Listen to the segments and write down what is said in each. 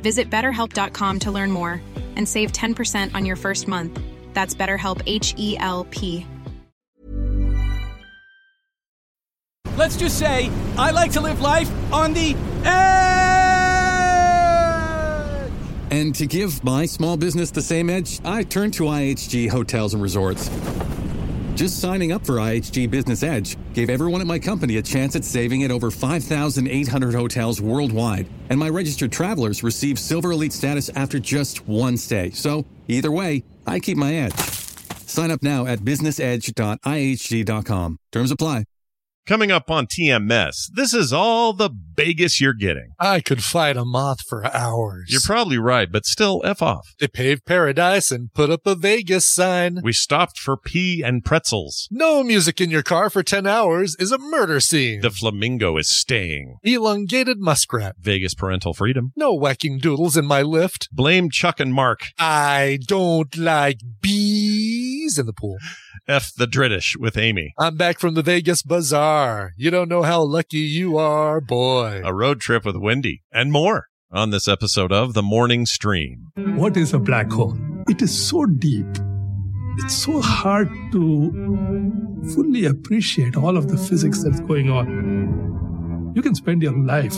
Visit betterhelp.com to learn more and save 10% on your first month. That's BetterHelp H E L P. Let's just say I like to live life on the edge. And to give my small business the same edge, I turned to IHG Hotels and Resorts. Just signing up for IHG Business Edge gave everyone at my company a chance at saving at over 5,800 hotels worldwide, and my registered travelers receive Silver Elite status after just one stay. So, either way, I keep my edge. Sign up now at businessedge.ihg.com. Terms apply. Coming up on TMS, this is all the Vegas you're getting. I could fight a moth for hours. You're probably right, but still, F off. They paved paradise and put up a Vegas sign. We stopped for pee and pretzels. No music in your car for 10 hours is a murder scene. The flamingo is staying. Elongated muskrat. Vegas parental freedom. No whacking doodles in my Lyft. Blame Chuck and Marc. I don't like bees in the pool. F the Dritish with Amy. I'm back from the Vegas Bazaar. You don't know how lucky you are, boy. A road trip with Wendi and more on this episode of The Morning Stream. What is a black hole? It is so deep. It's so hard to fully appreciate all of the physics that's going on. You can spend your life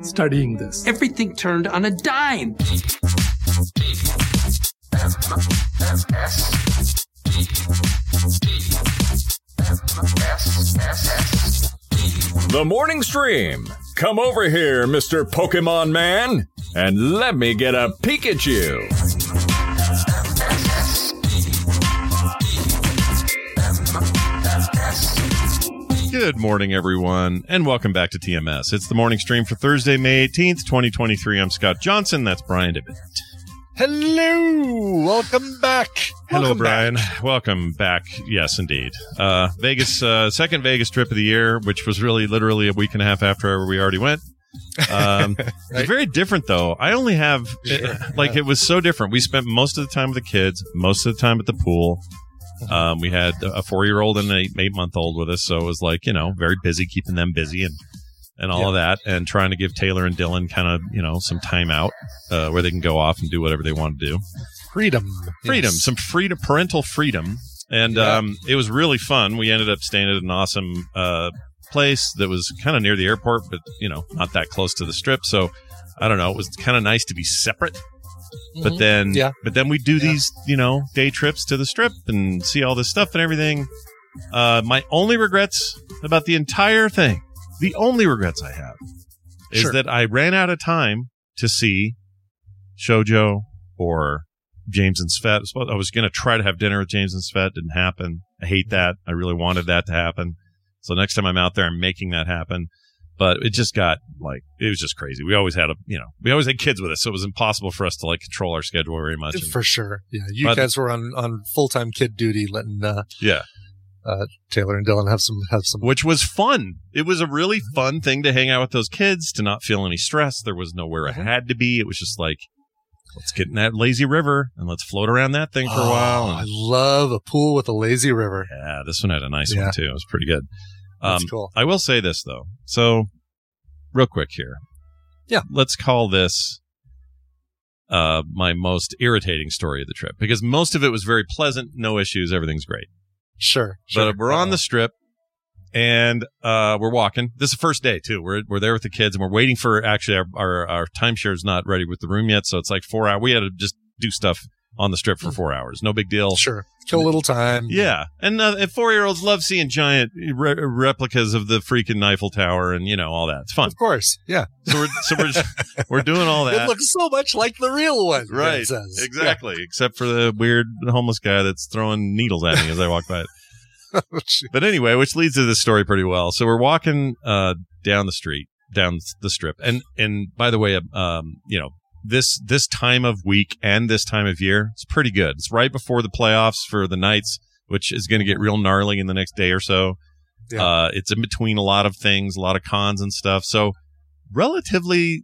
studying this. Everything turned on a dime. The morning stream. Come over here, Mr. Pokemon Man, and let me get a Pikachu. Good morning, everyone, and welcome back to TMS. It's the morning stream for Thursday, May 18th, 2023. I'm Scott Johnson. That's Brian Ibbett. Hello. Welcome back. Hello, Welcome Brian. back. Welcome back. Yes, indeed. Uh, Vegas, uh, second Vegas trip of the year, which was really literally a week and a half after we already went. Um, It's very different, though. I only have, Sure. like, it was so different. We spent most of the time with the kids, most of the time at the pool. Um, we had a four year old and an eight, eight month old with us. So it was like, you know, very busy, keeping them busy and, and all of that and trying to give Taylor and Dylan kind of, you know, some time out, uh, where they can go off and do whatever they want to do Freedom. freedom, Yes. some freedom, parental freedom, and Yeah. um, it was really fun. We ended up staying at an awesome uh, place that was kind of near the airport, but you know, not that close to the strip. So I don't know. It was kind of nice to be separate. But Mhm. then, Yeah. but then we do Yeah. these, you know, day trips to the strip and see all this stuff and everything. Uh, my only regrets about the entire thing, the only regrets I have, is Sure. that I ran out of time to see Shojo or James and Svet. I was I was going to try to have dinner with James and Svet. Didn't happen. I hate that. I really wanted that to happen. So next time I'm out there, I'm making that happen. But it just got like it was just crazy. We always had a you know we always had kids with us, so it was impossible for us to like control our schedule very much. And- For sure. Yeah. You But- guys were on, on full time kid duty, letting uh, yeah, Taylor and Dylan have some have some. which was fun. It was a really fun thing to hang out with those kids, to not feel any stress. There was nowhere it Mhm. had to be. It was just like, let's get in that lazy river and let's float around that thing for a while. Oh, And- I love a pool with a lazy river. yeah, this one had a nice Yeah. one too. It was pretty good. That's Um, cool. I will say this though. So, real quick here. Yeah. Let's call this uh, my most irritating story of the trip because most of it was very pleasant, no issues, everything's great. Sure. sure. But we're on Uh, the strip and uh, we're walking. This is the first day too. We're we're there with the kids and we're waiting for actually our our, our timeshare is not ready with the room yet, so it's like four hours. We had to just do stuff on the strip for four hours. No big deal. Sure. Kill a little time. Yeah, and, uh, four year olds love seeing giant re- replicas of the freaking Eiffel Tower and you know all that. It's fun. Of course. Yeah. So we're so we're we're doing all that. It looks so much like the real one. right, exactly. Except for the weird homeless guy that's throwing needles at me as I walk by. it. Yeah. But anyway, which leads to this story pretty well. So we're walking uh, down the street, down the strip, and and by the way, um, you know this this time of week and this time of year, it's pretty good. It's right before the playoffs for the Knights, which is going to get real gnarly in the next day or so. Yeah. Uh, it's in between a lot of things, a lot of cons and stuff. So relatively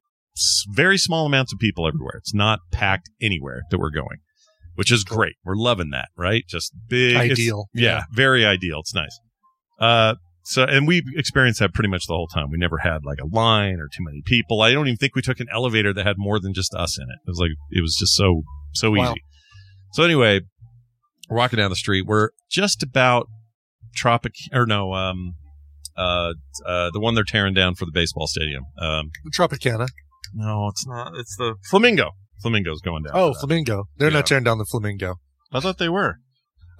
very small amounts of people everywhere. It's not packed anywhere that we're going, which is great. We're loving that, right? Just big, Ideal. yeah, Yeah. very ideal. It's nice. Uh, so, and we experienced that pretty much the whole time. We never had like a line or too many people. I don't even think we took an elevator that had more than just us in it. It was like, it was just so, so Wow. easy. So anyway, we're walking down the street. We're just about Tropic, or no, um, uh, uh, the one they're tearing down for the baseball stadium. Um, Tropicana. no, it's not. It's the Flamingo. Flamingo's going down. Oh. Flamingo. They're Yeah. not tearing down the Flamingo. I thought they were.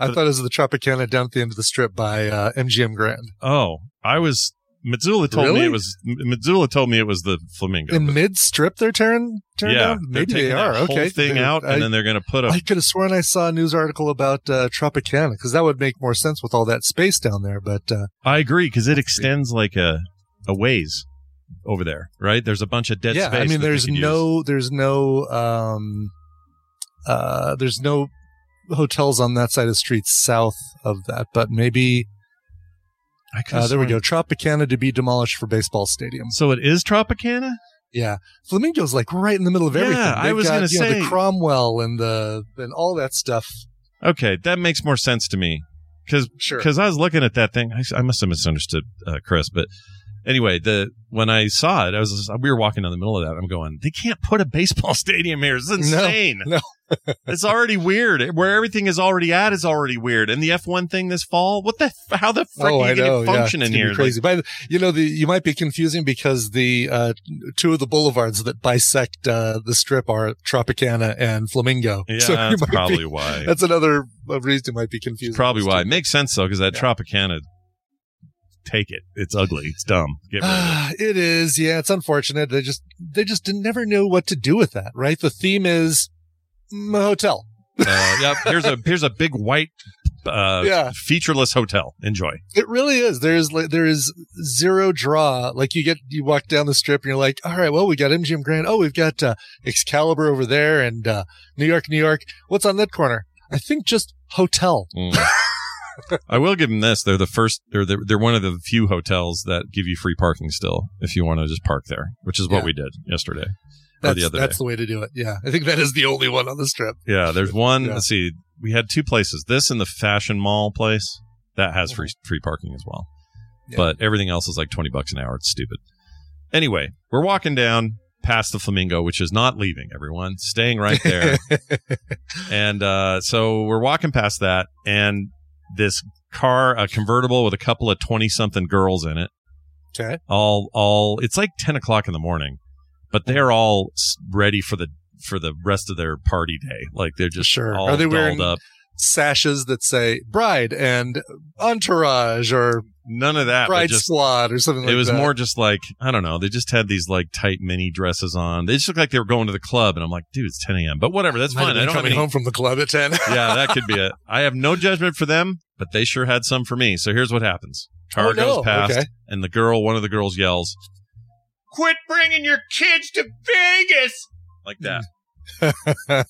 I But- thought it was the Tropicana down at the end of the strip by uh, MGM Grand. Oh, I was. Mitsula told me it was. Mitsula told me it was the Flamingo. In mid strip, they're tearing, tearing yeah, down? Maybe they are. okay. thing They're- out, I, and then they're going to put a. I could have sworn I saw a news article about uh, Tropicana because that would make more sense with all that space down there. But uh, I agree because it extends like a a ways over there, right? There's a bunch of dead yeah, space. I mean, there's no, there's no, um, uh, there's no hotels on that side of the street south of that, but maybe I uh, there we go. Tropicana to be demolished for baseball stadium. So it is Tropicana. Yeah, Flamingo's like right in the middle of Yeah, everything. I They've was got, gonna you know, say- the Cromwell and the and all that stuff. Okay, that makes more sense to me because Sure. because I was looking at that thing. I, I must have misunderstood uh, Chris, but anyway, the when I saw it, I was we were walking in the middle of that. I'm going, they can't put a baseball stadium here. It's insane. no. It's already weird. Where everything is already at is already weird. And the F1 thing this fall, what the how the frick oh, are you going to function yeah, in here? crazy. By the, you know, the you might be confusing because the uh, two of the boulevards that bisect uh, the strip are Tropicana and Flamingo. Yeah, So that's might be- probably why. That's another reason you might be confused. Probably why. It makes sense though, because that Yeah. Tropicana, take it. It's ugly. It's dumb. Get rid of it. It is. Yeah, it's unfortunate. They just they just didn't- never knew what to do with that. Right. The theme is hotel. Uh, yep. Here's a here's a big white, uh, Yeah. featureless hotel. Enjoy. It really is. There is there is zero draw. Like you get you walk down the strip and you're like, all right, well we got MGM Grand. Oh, we've got uh, Excalibur over there and uh, New York, New York. What's on that corner? I think just hotel. Mm. I will give them this. They're the first. They're they're, they're one of the few hotels that give you free parking still if you want to just park there, which is what Yeah. we did yesterday or That's, the that's day. the way to do it. Yeah, I think that is the only one on the strip. Yeah, there's one. Yeah. Let's see. We had two places. This and the Fashion Mall place that has free free parking as well. Yeah. But everything else is like twenty bucks an hour. It's stupid. Anyway, we're walking down past the Flamingo, which is not leaving. Everyone staying right there. and uh, so we're walking past that, and this car, a convertible with a couple of twenty something girls in it, okay. all all. It's like ten o'clock in the morning, but they're all ready for the for the rest of their party day. Like they're just Sure. all Are they wearing- up. Sashes that say bride and entourage or None of that. bride just squad or something like it was that. more just like I don't know. They just had these like tight mini dresses on. They just looked like they were going to the club, and I'm like, dude, it's 10 a.m. But whatever, that's Might fine. I don't coming any. home from the club at 10. yeah, that could be it. I have no judgment for them, but they sure had some for me. So here's what happens: car Oh, no. goes past, Okay. and the girl, one of the girls, yells, "Quit bringing your kids to Vegas!" Like that.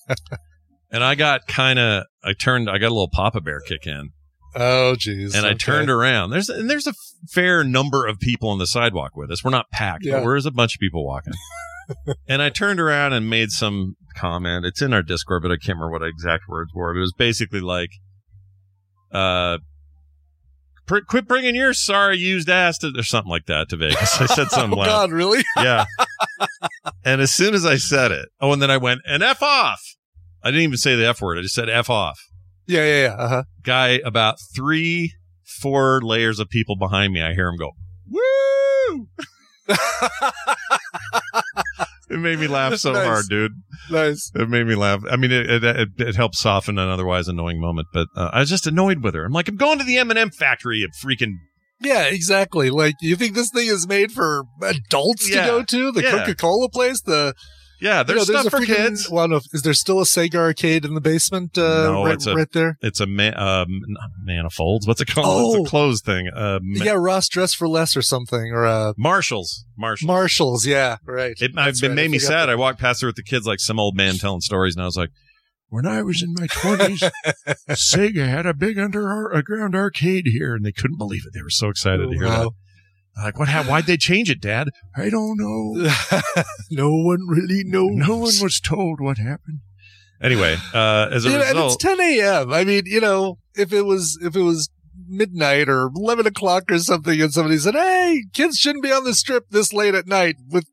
and I got kind of, I turned, I got a little Papa Bear kick in. oh, geez. and I turned around. There's and there's a fair number of people on the sidewalk with us. We're not packed, Yeah. but there's a bunch of people walking. and I turned around and made some comment. It's in our Discord, but I can't remember what exact words were. But it was basically like, uh. Pr- Quit bringing your sorry used ass to, or something like that to Vegas. I said something Oh, loud. God, really? Yeah. and as soon as I said it, oh, and then I went, and F off. I didn't even say the F word. I just said F off Yeah, yeah, yeah. Uh-huh. guy about three, four layers of people behind me. I hear him go, "Woo!" It made me laugh so Nice. hard, dude. nice. It made me laugh. I mean, it it, it, it helped soften an otherwise annoying moment, but uh, I was just annoyed with her. I'm like, I'm going to the M&M factory at freaking Yeah, exactly. Like, you think this thing is made for adults Yeah. to go to? The Yeah. Coca Cola place? The yeah. you There's know, stuff a for freaking- kids. Well, no, is there still a Sega arcade in the basement? Uh, No, right, it's a- right there. It's a ma- um, manifolds. What's it called? Oh. It's a closed thing. Uh, yeah, Ross Dress for Less or something, or uh, Marshalls. Marshalls. Marshalls. Yeah, right. It, That's it right. I made me forgot sad. I walked past her with the kids like some old man telling stories, and I was like, when I was in my 20s, Sega had a big underground arcade here, and they couldn't believe it. They were so excited to hear that. Like, what happened? Why'd they change it, Dad? I don't know. no one really knows. No one was told what happened. Anyway, uh, as a Yeah, and it's 10 a.m. I mean, you know, if it was if it was midnight or 11 o'clock or something, and somebody said, "Hey, kids shouldn't be on the strip this late at night with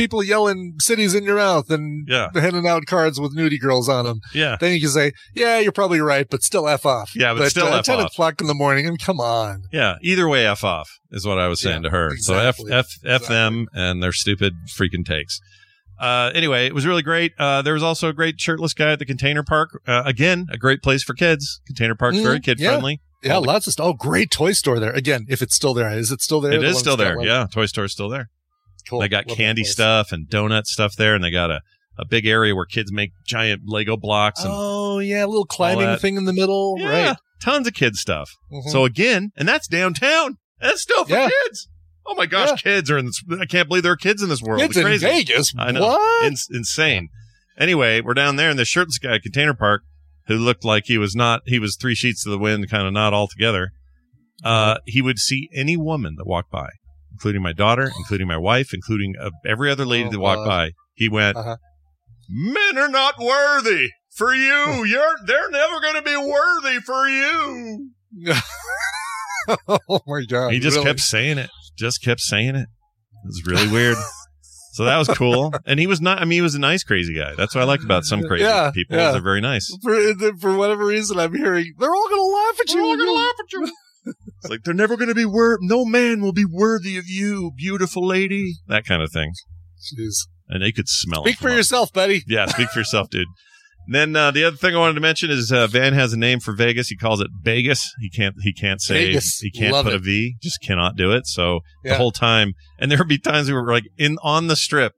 people yelling cities in your mouth and Yeah. handing out cards with nudie girls on them," yeah, then you can say, "Yeah, you're probably right, but still f off." Yeah, but still uh, F 10 off. o'clock in the morning, and come on. yeah. Either way, f off is what I was saying Yeah, to her. exactly. So f f f them and their stupid freaking takes. Uh, anyway, it was really great. Uh, there was also a great shirtless guy at the container park. Uh, again, a great place for kids. Container park's Mhm, very kid yeah. friendly. Yeah, All the- lots of stuff. Oh, great toy store there. Again, if it's still there, is it still there? It The is still there. like- yeah, Toy Store's still there. Cool. They got Love candy stuff and donut stuff there, and they got a, a big area where kids make giant Lego blocks and Oh yeah, a little climbing thing in the middle, yeah, right? tons of kid stuff. Mhm. So again, and that's downtown. That's still for Yeah. kids. Oh my gosh, Yeah. kids are in this. I can't believe there are kids in this world. it's It's in crazy. Vegas. I know. What? Ins- insane. Anyway, we're down there, in the shirtless guy at Container Park, who looked like he was not, he was three sheets to the wind, kind of not all together. Uh, he would see any woman that walked by, including my daughter, including my wife, including uh, every other lady Oh, that walked God. by. He went, Uh-huh. "Men are not worthy for you. You're, they're never going to be worthy for you." oh my god! he just really? kept saying it. Just kept saying it. It was really weird. so that was cool. And he was not. I mean, he was a nice crazy guy. That's what I like about some crazy Yeah, people. yeah. They're very nice. for for whatever reason. I'm hearing they're all gonna laugh at you. They're all going to laugh at you. It's like they're never going to be wor. No man will be worthy of you, beautiful lady. That kind of thing. Jeez. And they could smell Speak it. for up- yourself, buddy. Yeah, speak for yourself, dude. And then uh, the other thing I wanted to mention is uh, Van has a name for Vegas. He calls it Vegas. He can't. He can't say. Vegas. He can't Love put a it. V. Just cannot do it. So the whole time, and there would be times we were like in on the strip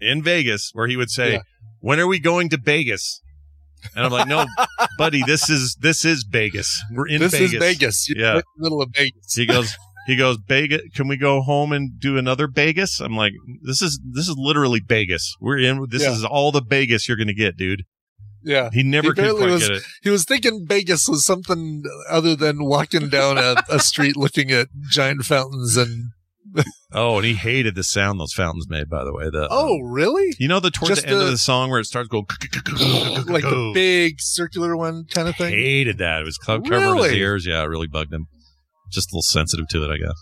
in Vegas where he would say, Yeah. "When are we going to Vegas?" And I'm like, "No, buddy, this is this is Vegas. We're in this Vegas." This is Vegas. You're Yeah. middle of Vegas. He goes, he goes, Vegas. Can we go home and do another Vegas? I'm like, this is this is literally Vegas. We're in. This Yeah. is all the Vegas you're gonna get, dude. Yeah. He never He could quite was- get it. He was thinking Vegas was something other than walking down a, a street looking at giant fountains and Oh, and he hated the sound those fountains made. By the way, the oh, um, really? you know the towards Just the end the- of the song where it starts going like the big circular one kind of thing. hated that. It was co- covering his ears. Yeah, it really bugged him. Just a little sensitive to it, I guess.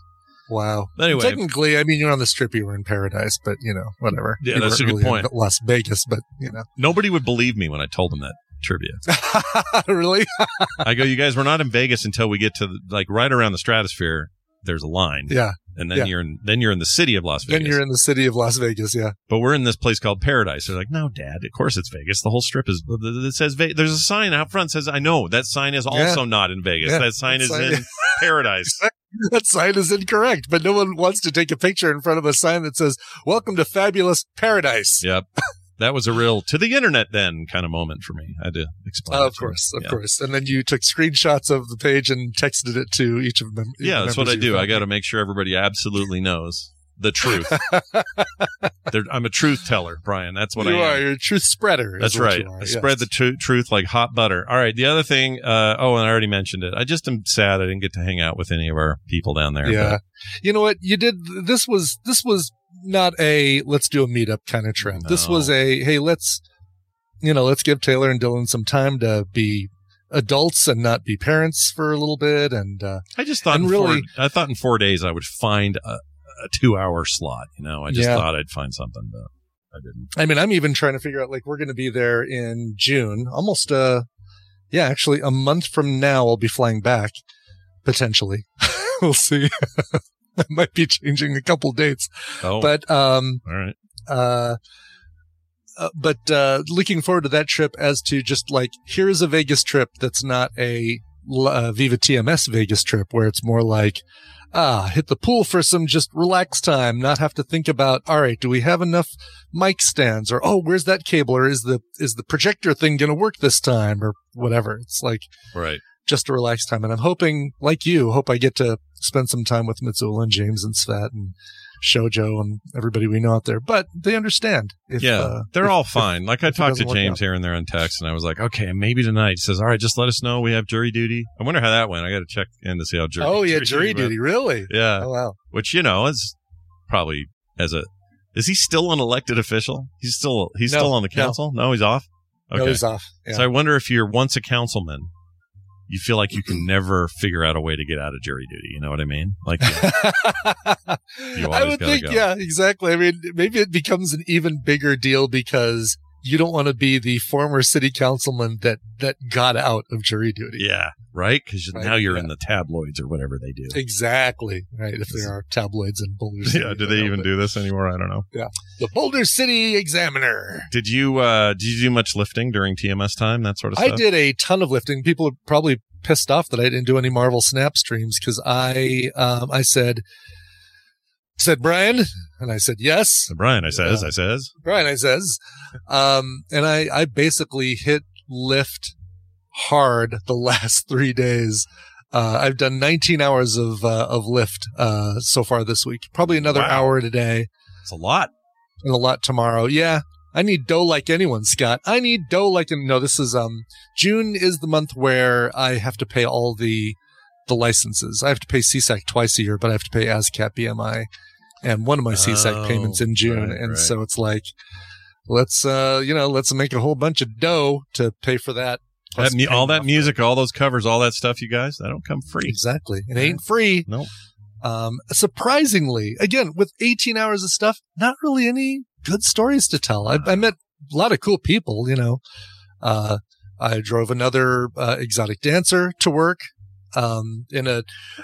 Wow. Anyway. technically, I mean, you're on the strip, you were in paradise, but you know, whatever. Yeah, You that's a good really point. Las Vegas, but you know, Nobody would believe me when I told them that trivia. really? I go, you guys, we're not in Vegas until we get to the, like right around the stratosphere. There's a line, yeah. And then yeah. you're in then you're in the city of Las Vegas. Then you're in the city of Las Vegas. Yeah. but we're in this place called Paradise. They're like, no, Dad, of course it's Vegas. The whole strip is. It says Ve- there's a sign out front that says, I know that sign is also not in Vegas. Yeah, that sign that is sign- in Paradise. That sign is incorrect, but no one wants to take a picture in front of a sign that says, Welcome to fabulous paradise. yep, that was a real to the internet then kind of moment for me. I had to explain. Oh, of course, of Yeah. course. And then you took screenshots of the page and texted it to each of them. Yeah, that's what I do. I got to make sure everybody absolutely knows the truth. I'm a truth teller, Brian. That's what you I am. are. You're a truth spreader. That's right. are, I yes. spread the tru- truth like hot butter. All right. The other thing, uh, oh, and I already mentioned it. I just am sad I didn't get to hang out with any of our people down there. Yeah. You know what? You did. This was this was not a let's do a meetup kind of trip. This was a hey, let's you know, let's give Taylor and Dylan some time to be adults and not be parents for a little bit. And uh, I just thought, really- four, I thought in four days I would find a, a two hour slot. You know, I just Yeah. thought I'd find something, but I didn't. I mean, I'm even trying to figure out like we're going to be there in June, almost uh, yeah, actually a month from now I'll be flying back potentially. we'll see. I might be changing a couple dates, Oh, but um, all right. uh, uh, but uh, looking forward to that trip as to just like here's a Vegas trip that's not a uh, Viva TMS Vegas trip where it's more like ah hit the pool for some just relax time, not have to think about all right, do we have enough mic stands or oh where's that cable or is the is the projector thing going to work this time or whatever. It's like Right. Just a relaxed time, and I'm hoping like you hope I get to spend some time with Mitsuo and James and Svet and Shojo and everybody we know out there, but they understand. If, yeah, uh, they're if- all if- fine. like I talked to James here and there on text, and I was like, okay, maybe tonight. He says, all right, just let us know we have jury duty. I wonder how that went. I got to check in to see how jury. oh yeah, jury went. duty, really? Yeah, Oh wow. which you know is probably as a. Is he still an elected official? He's still he's No, still on the no. council. No, he's off. Okay, No, he's off. Yeah. so I wonder if you're once a councilman, you feel like you can never figure out a way to get out of jury duty. You know what I mean? Like, I would think, go. yeah, exactly. I mean, maybe it becomes an even bigger deal because you don't want to be the former city councilman that that got out of jury duty. yeah, right? Because Right, now you're yeah. in the tabloids or whatever they do. Exactly. Right. If there are tabloids in Boulder City. Yeah, do they even but do this anymore? I don't know. Yeah. The Boulder City Examiner. Did you uh did you do much lifting during TMS time? That sort of stuff. I did a ton of lifting. People are probably pissed off that I didn't do any Marvel Snap streams because I um I said said Brian and I said yes. So Brian, I says, Yeah. I says, Brian, I says, um, and I, I basically hit Lyft hard the last three days. Uh, I've done 19 hours of, uh, of Lyft, uh, so far this week. Probably another Wow. hour today it's a lot. and a lot tomorrow. Yeah. I need dough like anyone, Scott. I need dough like, no, this is, um, June is the month where I have to pay all the, the licenses. I have to pay SESAC twice a year, but I have to pay ASCAP BMI and one of my SESAC Oh, payments in June. right, and right. so it's like, let's, uh, you know, let's make a whole bunch of dough to pay for that. That mu- all that music, all those covers, all that stuff, you guys, that don't come free. Exactly. It ain't free. Nope. Um, surprisingly, again, with 18 hours of stuff, not really any good stories to tell. I, I met a lot of cool people, you know. Uh, I drove another, uh, exotic dancer to work, um, in a,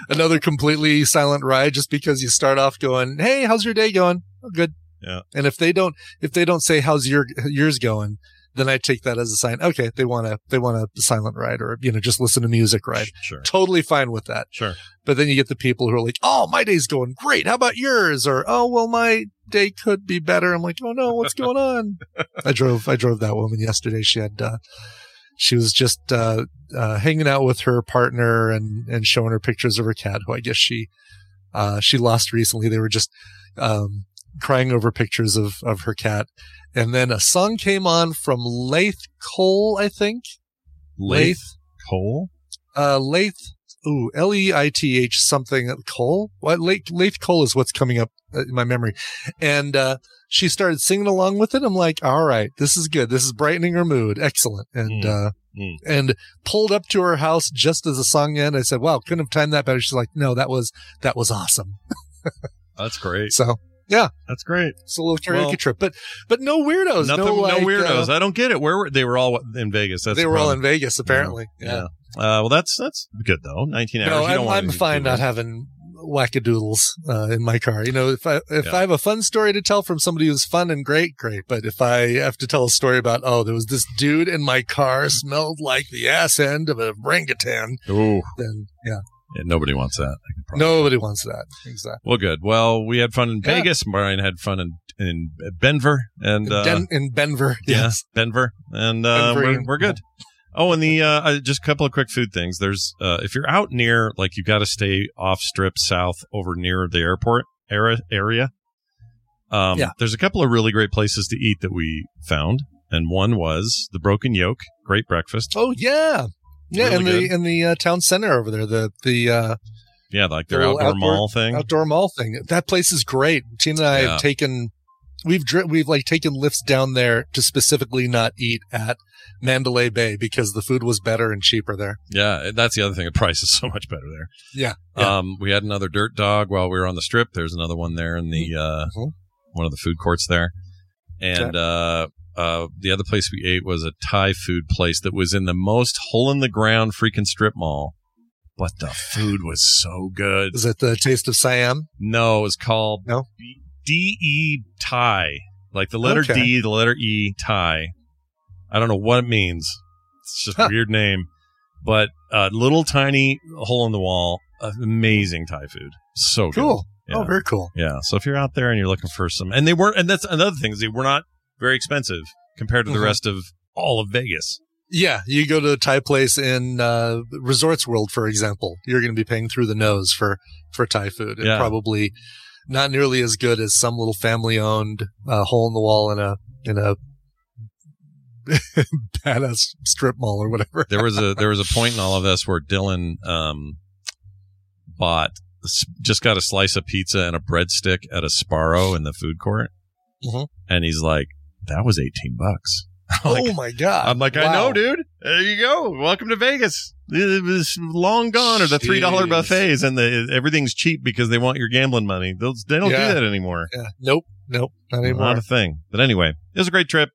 another completely silent ride just because you start off going, Hey, how's your day going? Oh, good. Yeah. And if they don't, if they don't say, how's your, yours going? Then I take that as a sign. Okay. They want to, they want a silent ride or, you know, just listen to music ride. Sure. Totally fine with that. Sure. But then you get the people who are like, "Oh, my day's going great. How about yours?" Or, "Oh, well, my day could be better." I'm like, "Oh no, what's going on?" I drove, I drove that woman yesterday. She had, uh, she was just uh, uh, hanging out with her partner and and showing her pictures of her cat, who I guess she uh, she lost recently. They were just um, crying over pictures of of her cat, and then a song came on from Laith Cole, I think. Lath Cole? Uh, Laith, ooh, L E I T H something Cole. What Laith, Laith Cole is what's coming up uh, in my memory, and uh, she started singing along with it. I'm like, all right, this is good. This is brightening her mood. Excellent. And Mm. uh, Mm. and pulled up to her house just as the song ended. I said, wow, couldn't have timed that better. She's like, no, that was that was awesome. That's great. So Yeah, that's great. it's a little karaoke Well, trip, but but no weirdos. Nothing, no, no, weirdos. uh, I don't get it. Where were they? Were all in Vegas. That's they were all in Vegas, apparently. Yeah. Uh, well, that's that's good though. Nineteen hours. No, you I'm, I'm fine not having wackadoodles uh, in my car. You know, if I if Yeah. I have a fun story to tell from somebody who's fun and great, great. But if I have to tell a story about oh, there was this dude in my car smelled like the ass end of a orangutan, Ooh, then yeah, yeah, nobody wants that. Nobody wants that. Exactly. Well, good. Well, we had fun in Yeah. Vegas. Brian had fun in in Denver, and uh, Den- in Denver, yeah, yes. Denver, and uh, Denver, we're, we're good. Oh, and the uh, uh, just a couple of quick food things. There's uh, if you're out near, like you've got to stay off strip south over near the airport area. area. Um, Yeah. There's a couple of really great places to eat that we found, and one was the Broken Yoke. Great breakfast. Oh yeah, yeah. Really in the good. in the uh, town center over there, the the uh, Yeah, like their The outdoor, outdoor- mall thing. outdoor mall thing. That place is great. Tina and I Yeah. have taken we've dri- we've like taken Lyfts down there to specifically not eat at Mandalay Bay because the food was better and cheaper there. Yeah, that's the other thing. The price is so much better there. Yeah. yeah. Um, we had another dirt dog while we were on the strip. There's another one there in the uh, Mhm. one of the food courts there, and uh, uh, the other place we ate was a Thai food place that was in the most hole in the ground freaking strip mall. But the food was so good. Is it the Taste of Siam? No, it was called No? D E Thai. like the letter Okay. D, the letter E, Thai. I don't know what it means. It's just a weird name, but uh, little tiny hole in the wall, amazing Thai food. So good. Cool. Yeah. Oh, very cool. Yeah. So if you're out there and you're looking for some, and they weren't, and that's another thing is they were not very expensive compared to the Mhm. rest of all of Vegas. Yeah, you go to a Thai place in uh, Resorts World, for example. You're going to be paying through the nose for for Thai food, and Yeah. probably not nearly as good as some little family-owned uh, hole in the wall in a in a badass strip mall or whatever. There was a there was a point in all of this where Dylan um, bought just got a slice of pizza and a breadstick at a Sbarro in the food court, Mhm. and he's like, "That was eighteen bucks." Like, oh my god! I'm like, I know, dude. There you go. Welcome to Vegas. It was long gone, or the three dollar buffets, and the everything's cheap because they want your gambling money. Those they don't Yeah. do that anymore. Yeah. Nope. Nope. Not anymore. Not a thing. But anyway, it was a great trip.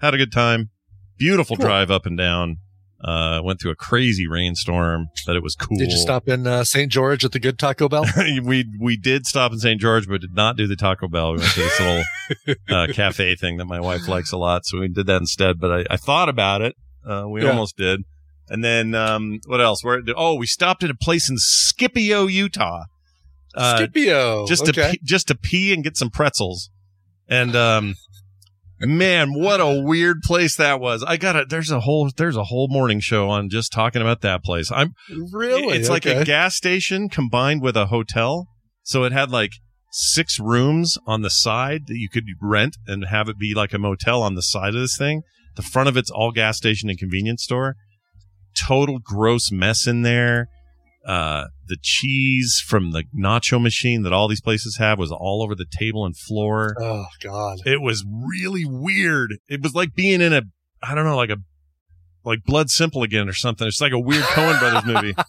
Had a good time. Beautiful Cool. drive up and down. Uh, went through a crazy rainstorm, but it was cool. Did you stop in uh, St. George at the good Taco Bell? we we did stop in St. George, but did not do the Taco Bell. We went to this little uh, cafe thing that my wife likes a lot, so we did that instead. But I, I thought about it. Uh, we Yeah. almost did. And then um, what else? Where? Oh, we stopped at a place in Scipio, Utah. Uh, Scipio. just to pee, just to pee and get some pretzels. And um, man, what a weird place that was. I got to There's a whole there's a whole morning show on just talking about that place. I'm really? it's like a gas station combined with a hotel. So it had like six rooms on the side that you could rent and have it be like a motel on the side of this thing. The front of it's all gas station and convenience store. Total gross mess in there. Uh, the cheese from the nacho machine that all these places have was all over the table and floor. Oh God. It was really weird. It was like being in a, I don't know, like a, like Blood Simple again or something. It's like a weird Coen Brothers movie.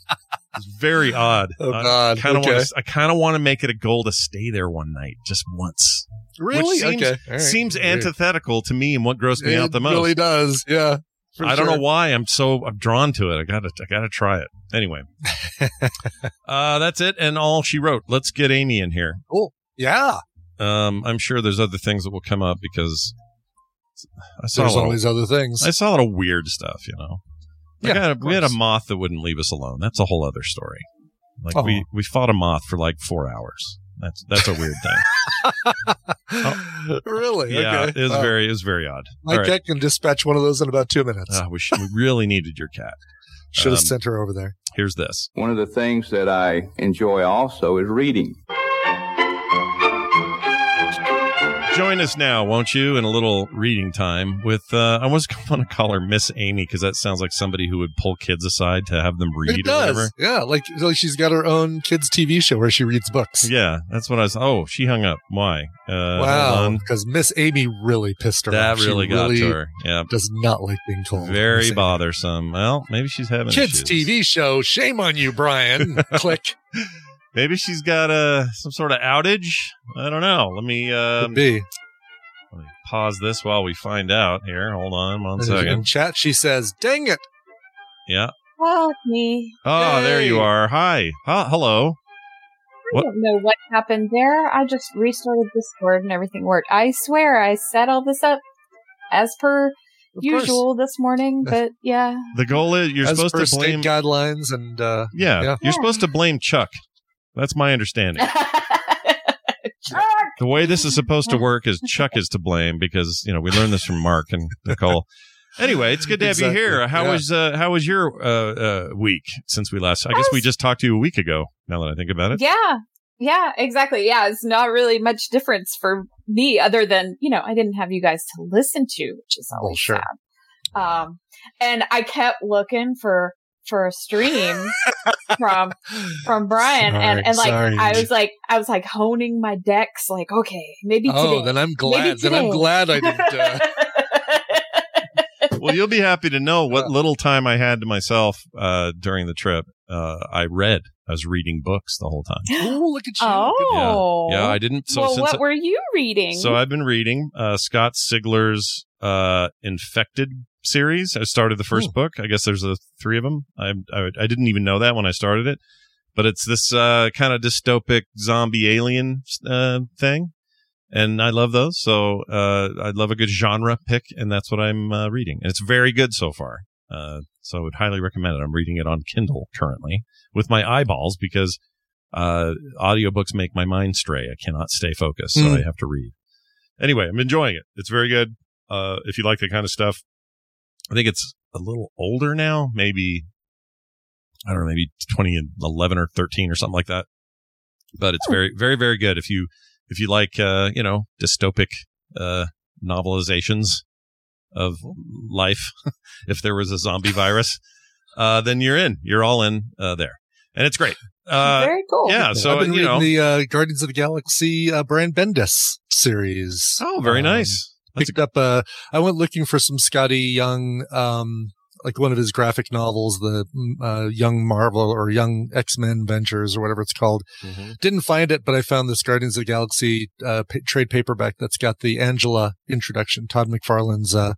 It's very odd. Oh, God. I kind of Okay. want to. I kind of want to make it a goal to stay there one night, just once. Really? seems- okay. Right. Seems Weird. antithetical to me and what grossed me it out the most. really does. Yeah. For I don't know why I'm so I'm drawn to it. I gotta I gotta try it. Anyway, uh, that's it and all she wrote. Let's get Amy in here. Oh. Yeah. Um, I'm sure there's other things that will come up because I saw There's little- always other things. I saw a lot of weird stuff, you know. Like Yeah, had a- we had a moth that wouldn't leave us alone. That's a whole other story. Like Oh. we we fought a moth for like four hours. That's that's a weird thing. really? yeah, okay. it was Wow. very it was very odd. My All right. cat can dispatch one of those in about two minutes. Ah, we should, we really needed your cat. Should have um, sent her over there. Here's this. One of the things that I enjoy also is reading. Join us now, won't you, in a little reading time with uh I was going to call her Miss Amy because that sounds like somebody who would pull kids aside to have them read It or whatever. does. Yeah, like like she's got her own kids TV show where she reads books. Yeah, that's what I was. Oh, she hung up. Why? Uh, wow, because Miss Amy really pissed her That off. That really got really to her. Yeah, Does not like being told. very Miss Amy. bothersome. Well, maybe she's having Kids issues. TV show. Shame on you, Brian. Click. Maybe she's got a some sort of outage. I don't know. Let me um, Could be. let me pause this while we find out. Here, hold on one In chat, she says, "Dang it! Yeah. Oh, it's me. Oh, there you are. Hi. Huh, hello. I What? don't know what happened there. I just restarted Discord and everything worked. I swear I set all this up as per Of course. usual this morning, but yeah. The goal is you're As supposed per to blame. state guidelines and uh, yeah, Yeah. you're supposed to blame Chuck. That's my understanding. Chuck! the way this is supposed to work is Chuck is to blame because you know we learned this from Marc and Nicole. Anyway, it's good to have Exactly. you here. How Yeah. was uh, how was your uh, uh, week since we last? I guess we was- just talked to you a week ago. Now that I think about it, Yeah. Yeah, exactly. Yeah, it's not really much difference for me other than, you know, I didn't have you guys to listen to, which is always sure. sad. Um, and I kept looking for, for a stream from, from Brian and, Sorry, and like, sorry. I was like, I was like honing my decks, like, okay, maybe oh, today. then I'm glad. Then I'm glad I didn't. Uh, well, you'll be happy to know what little time I had to myself uh, during the trip. Uh, I read. I was reading books the whole time. oh, look at you! oh. Yeah, I didn't. So well, since what I- were you reading? So I've been reading uh, Scott Sigler's uh, Infected series. I started the first book. I guess there's a three of them. I, I I didn't even know that when I started it, but it's this uh, kind of dystopic zombie alien uh, thing, and I love those. So uh, I love a good genre pick, and that's what I'm uh, reading. And it's very good so far. Uh, so I would highly recommend it. I'm reading it on Kindle currently with my eyeballs because uh, audiobooks make my mind stray. I cannot stay focused, so Mm. I have to read. Anyway, I'm enjoying it. It's very good. Uh, if you like that kind of stuff, I think it's a little older now, maybe I don't know, maybe 2011 or 13 or something like that. But it's very, very, very good. If you, if you like, uh, you know, dystopic, uh, novelizations of life, if there was a zombie virus, uh, then you're in, you're all in, uh, there. And it's great. Uh, Very cool. yeah. So, I've been you reading know, the uh, Guardians of the Galaxy uh, Brian Bendis series. oh, very Um, nice. Picked up uh I went looking for some Skottie Young um like one of his graphic novels, the mm, uh, Young Marvel or Young X Men Ventures or whatever it's called. Mhm. Didn't find it, but I found this Guardians of the Galaxy uh, pa- trade paperback that's got the Angela introduction, Todd McFarlane's uh,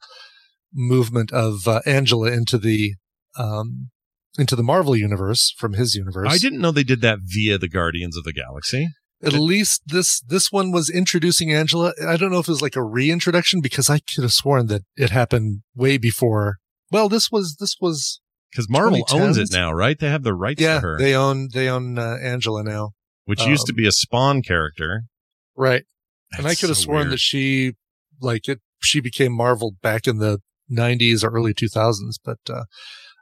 movement of uh, Angela into the um, into the Marvel universe from his universe. I didn't know they did that via the Guardians of the Galaxy. At least this this one was introducing Angela. I don't know if it was like a reintroduction because I could have sworn that it happened way before. Well, this was this was Because Marvel owns it now, right? They have the rights yeah. to her, They own they own uh, Angela now, which used to um, be a Spawn character. right? and I could have so sworn weird. that she like it. She became Marvel back in the '90s or early 2000s. But uh,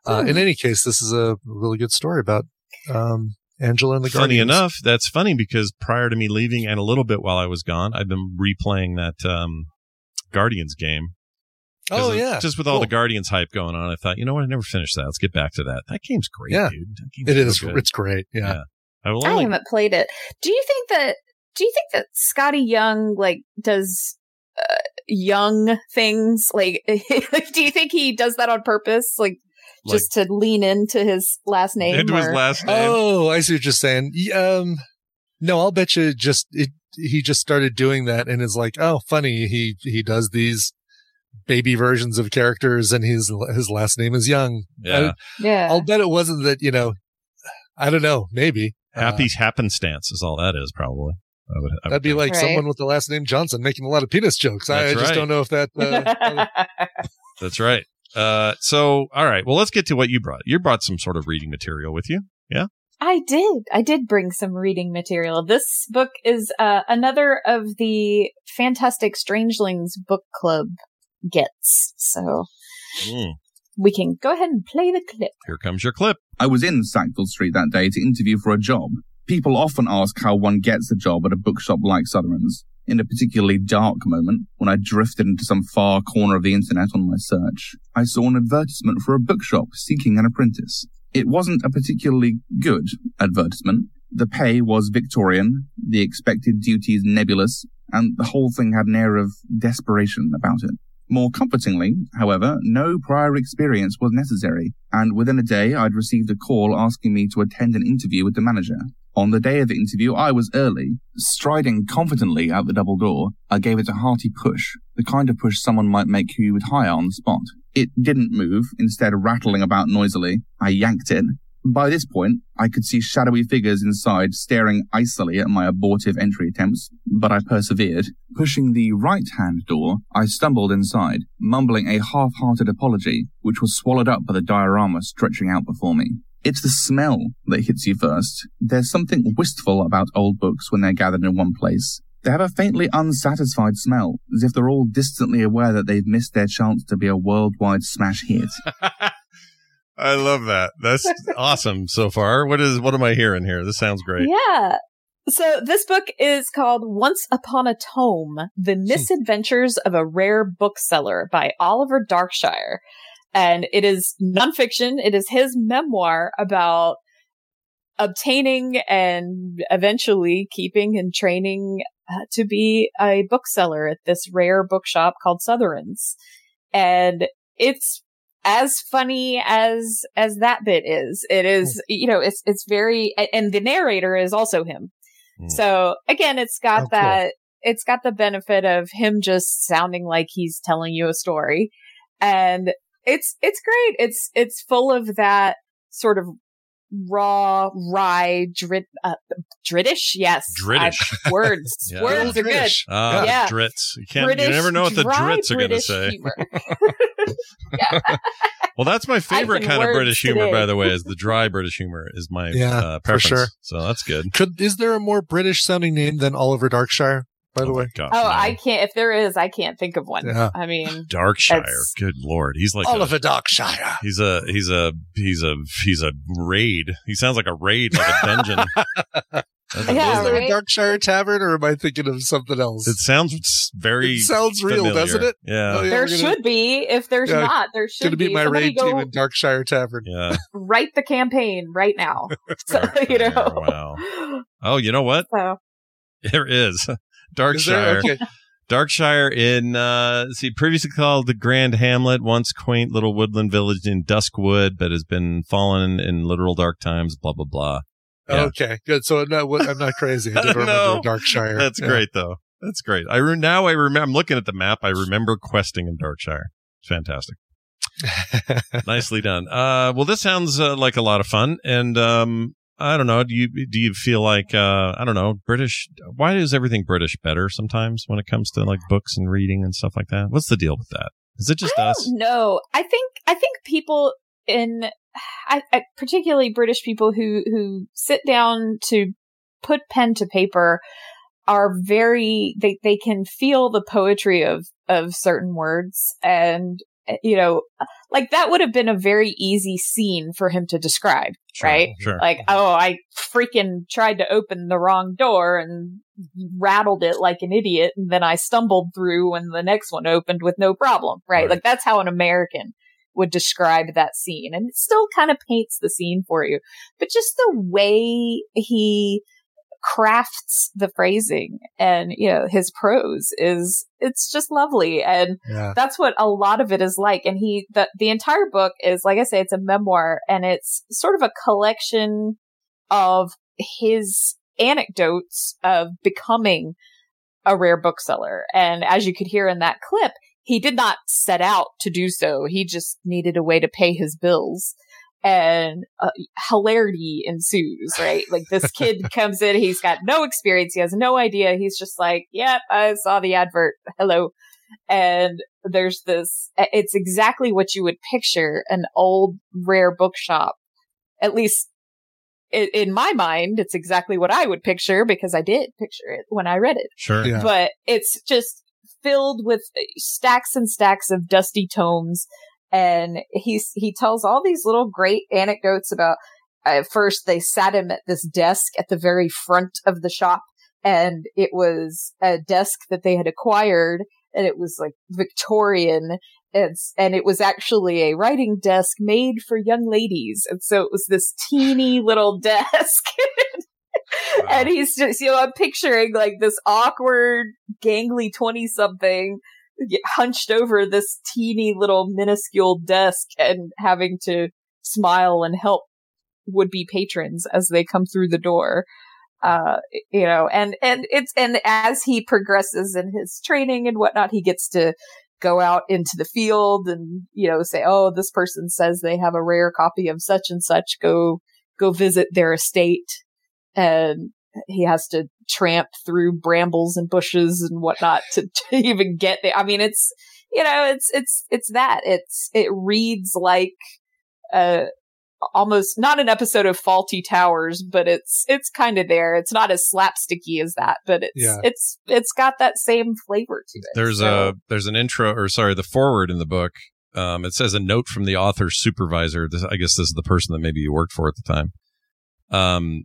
uh, Hmm. in any case, this is a really good story about um, Angela and the funny Guardians. enough, that's funny because prior to me leaving and a little bit while I was gone, I've been replaying that um, Guardians game. Oh of- yeah, just with all Cool. the Guardians hype going on, I thought, you know what, I never finished that. Let's get back to that. That game's great, Yeah. dude. That game's It so is. good. It's great. Yeah. Yeah. I will I only. haven't played it. Do you think that? Do you think that Skottie Young like does uh, young things? Like, do you think he does that on purpose? Like, Like- just to lean into his last name? into his last name. Oh, I see what you're saying. Um, no, I'll bet you just it. He just started doing that and is like, oh, funny. He he does these baby versions of characters, and his his last name is Young. yeah. yeah. I'll bet it wasn't that. You know, I don't know. Maybe Happy Uh, happenstance is all that is, probably. I would, I would that'd be think. like Right. someone with the last name Johnson making a lot of penis jokes. I, I That's just right. don't know if that. Uh, That's right. Uh, so, all right. Well, let's get to what you brought. You brought some sort of reading material with you. Yeah? I did. I did bring some reading material. This book is uh, another of the Fantastic Strangelings book club gets. So Mm, we can go ahead and play the clip. here comes your clip. I was in Sackville Street that day to interview for a job. People often ask how one gets a job at a bookshop like Sotheran's. In a particularly dark moment, when I drifted into some far corner of the internet on my search, I saw an advertisement for a bookshop seeking an apprentice. It wasn't a particularly good advertisement. The pay was Victorian, the expected duties nebulous, and the whole thing had an air of desperation about it. More comfortingly, however, no prior experience was necessary, and within a day I'd received a call asking me to attend an interview with the manager. On the day of the interview, I was early. Striding confidently out the double door, I gave it a hearty push, the kind of push someone might make who you would hire on the spot. It didn't move, instead rattling about noisily. I yanked it. By this point, I could see shadowy figures inside staring icily at my abortive entry attempts, but I persevered. Pushing the right-hand door, I stumbled inside, mumbling a half-hearted apology, which was swallowed up by the diorama stretching out before me. It's the smell that hits you first. There's something wistful about old books when they're gathered in one place. They have a faintly unsatisfied smell, as if they're all distantly aware that they've missed their chance to be a worldwide smash hit. I love that. That's awesome so far. What is what am I hearing here? This sounds great. Yeah. So this book is called Once Upon a Tome, The hmm. Misadventures of a Rare Bookseller by Oliver Darkshire. And it is nonfiction. It is his memoir about obtaining and eventually keeping and training uh, to be a bookseller at this rare bookshop called Sotheran's. And it's as funny as as that bit is. It is, you know, it's it's very and the narrator is also him. Hmm. So again, it's got Oh, cool. that it's got the benefit of him just sounding like he's telling you a story. And it's it's great. It's it's full of that sort of raw rye drit uh, Dritish. Yes, Dritish. I- words. Yeah. Words are good. British. Ah, Yeah. Drits. You can't. British, you never know what the dry Drits are going to say. Well, that's my favorite kind of words British humor, today. by the way. Is the dry British humor is my Yeah, uh, for preference. sure. So that's good. Could is there a more British sounding name than Oliver Darkshire? By the oh way, gosh, Oh, no. I can't. If there is, I can't think of one. Yeah. I mean, Darkshire. That's- Good lord, he's like Out of a, Oliver Darkshire. he's a he's a he's a he's a raid. He sounds like a raid, like a dungeon. Yeah, is there right? a Darkshire tavern, or am I thinking of something else? It sounds very. It sounds real, familiar. doesn't it? Yeah. Oh, yeah, there gonna- should be. If there's Yeah, not, there should Gonna be my Somebody raid go team in Darkshire Tavern. Yeah. write the campaign right now. so, you know. Wow. Oh, you know what? So There is Is there? Darkshire. Okay. Darkshire in uh see previously called the Grand Hamlet, once quaint little woodland village in Duskwood, but has been fallen in literal dark times. Blah blah blah. Yeah. Okay, good. So no, what- I'm not crazy. I did remember No. Darkshire. That's Yeah. great though. That's great. I re- now I remember. I'm looking at the map. I remember questing in Darkshire. It's fantastic. Nicely done. Uh, well, this sounds uh, like a lot of fun, and um, I don't know. Do you do you feel like uh, I don't know British? Why is everything British better sometimes when it comes to like books and reading and stuff like that? What's the deal with that? Is it just us? don't. I think I think people in, I, I, particularly British people who who sit down to put pen to paper are very they they can feel the poetry of of certain words and Eh, you know like that would have been a very easy scene for him to describe Sure, right Sure. like oh i freaking tried to open the wrong door and rattled it like an idiot and then i stumbled through and the next one opened with no problem right, Right. like that's how an american would describe that scene and it still kind of paints the scene for you but just the way he crafts the phrasing and you know his prose is it's just lovely. And Yeah. that's what a lot of it is like. And he the the entire book is like i say it's a memoir and it's sort of a collection of his anecdotes of becoming a rare bookseller. And as you could hear in that clip he did not set out to do so. He just needed a way to pay his bills and uh, hilarity ensues, right? Like this kid comes in, he's got no experience, he has no idea. He's just like, "Yep, I saw the advert. Hello." And there's this it's exactly what you would picture an old rare bookshop. At least in, in my mind, it's exactly what I would picture because I did picture it when I read it Sure. Yeah. but it's just filled with stacks and stacks of dusty tomes and he's he tells all these little great anecdotes about at first they sat him at this desk at the very front of the shop and it was a desk that they had acquired and it was like Victorian and and it was actually a writing desk made for young ladies and so it was this teeny little desk. And he's just you know I'm picturing like this awkward gangly 20 something hunched over this teeny little minuscule desk and having to smile and help would be patrons as they come through the door. Uh you know and and it's and as he progresses in his training and whatnot he gets to go out into the field and you know say oh this person says they have a rare copy of such and such. Go go visit their estate. And he has to tramp through brambles and bushes and whatnot to, to even get there. I mean, it's, you know, it's, it's, it's that. It's, it reads like, uh, almost not an episode of Fawlty Towers, but it's, it's kind of there. It's not as slapsticky as that, but it's, Yeah. it's, it's got that same flavor to it. There's So- a there's an intro or sorry, the forward in the book. Um, it says a note from the author's supervisor. This, I guess this is the person that maybe you worked for at the time. Um,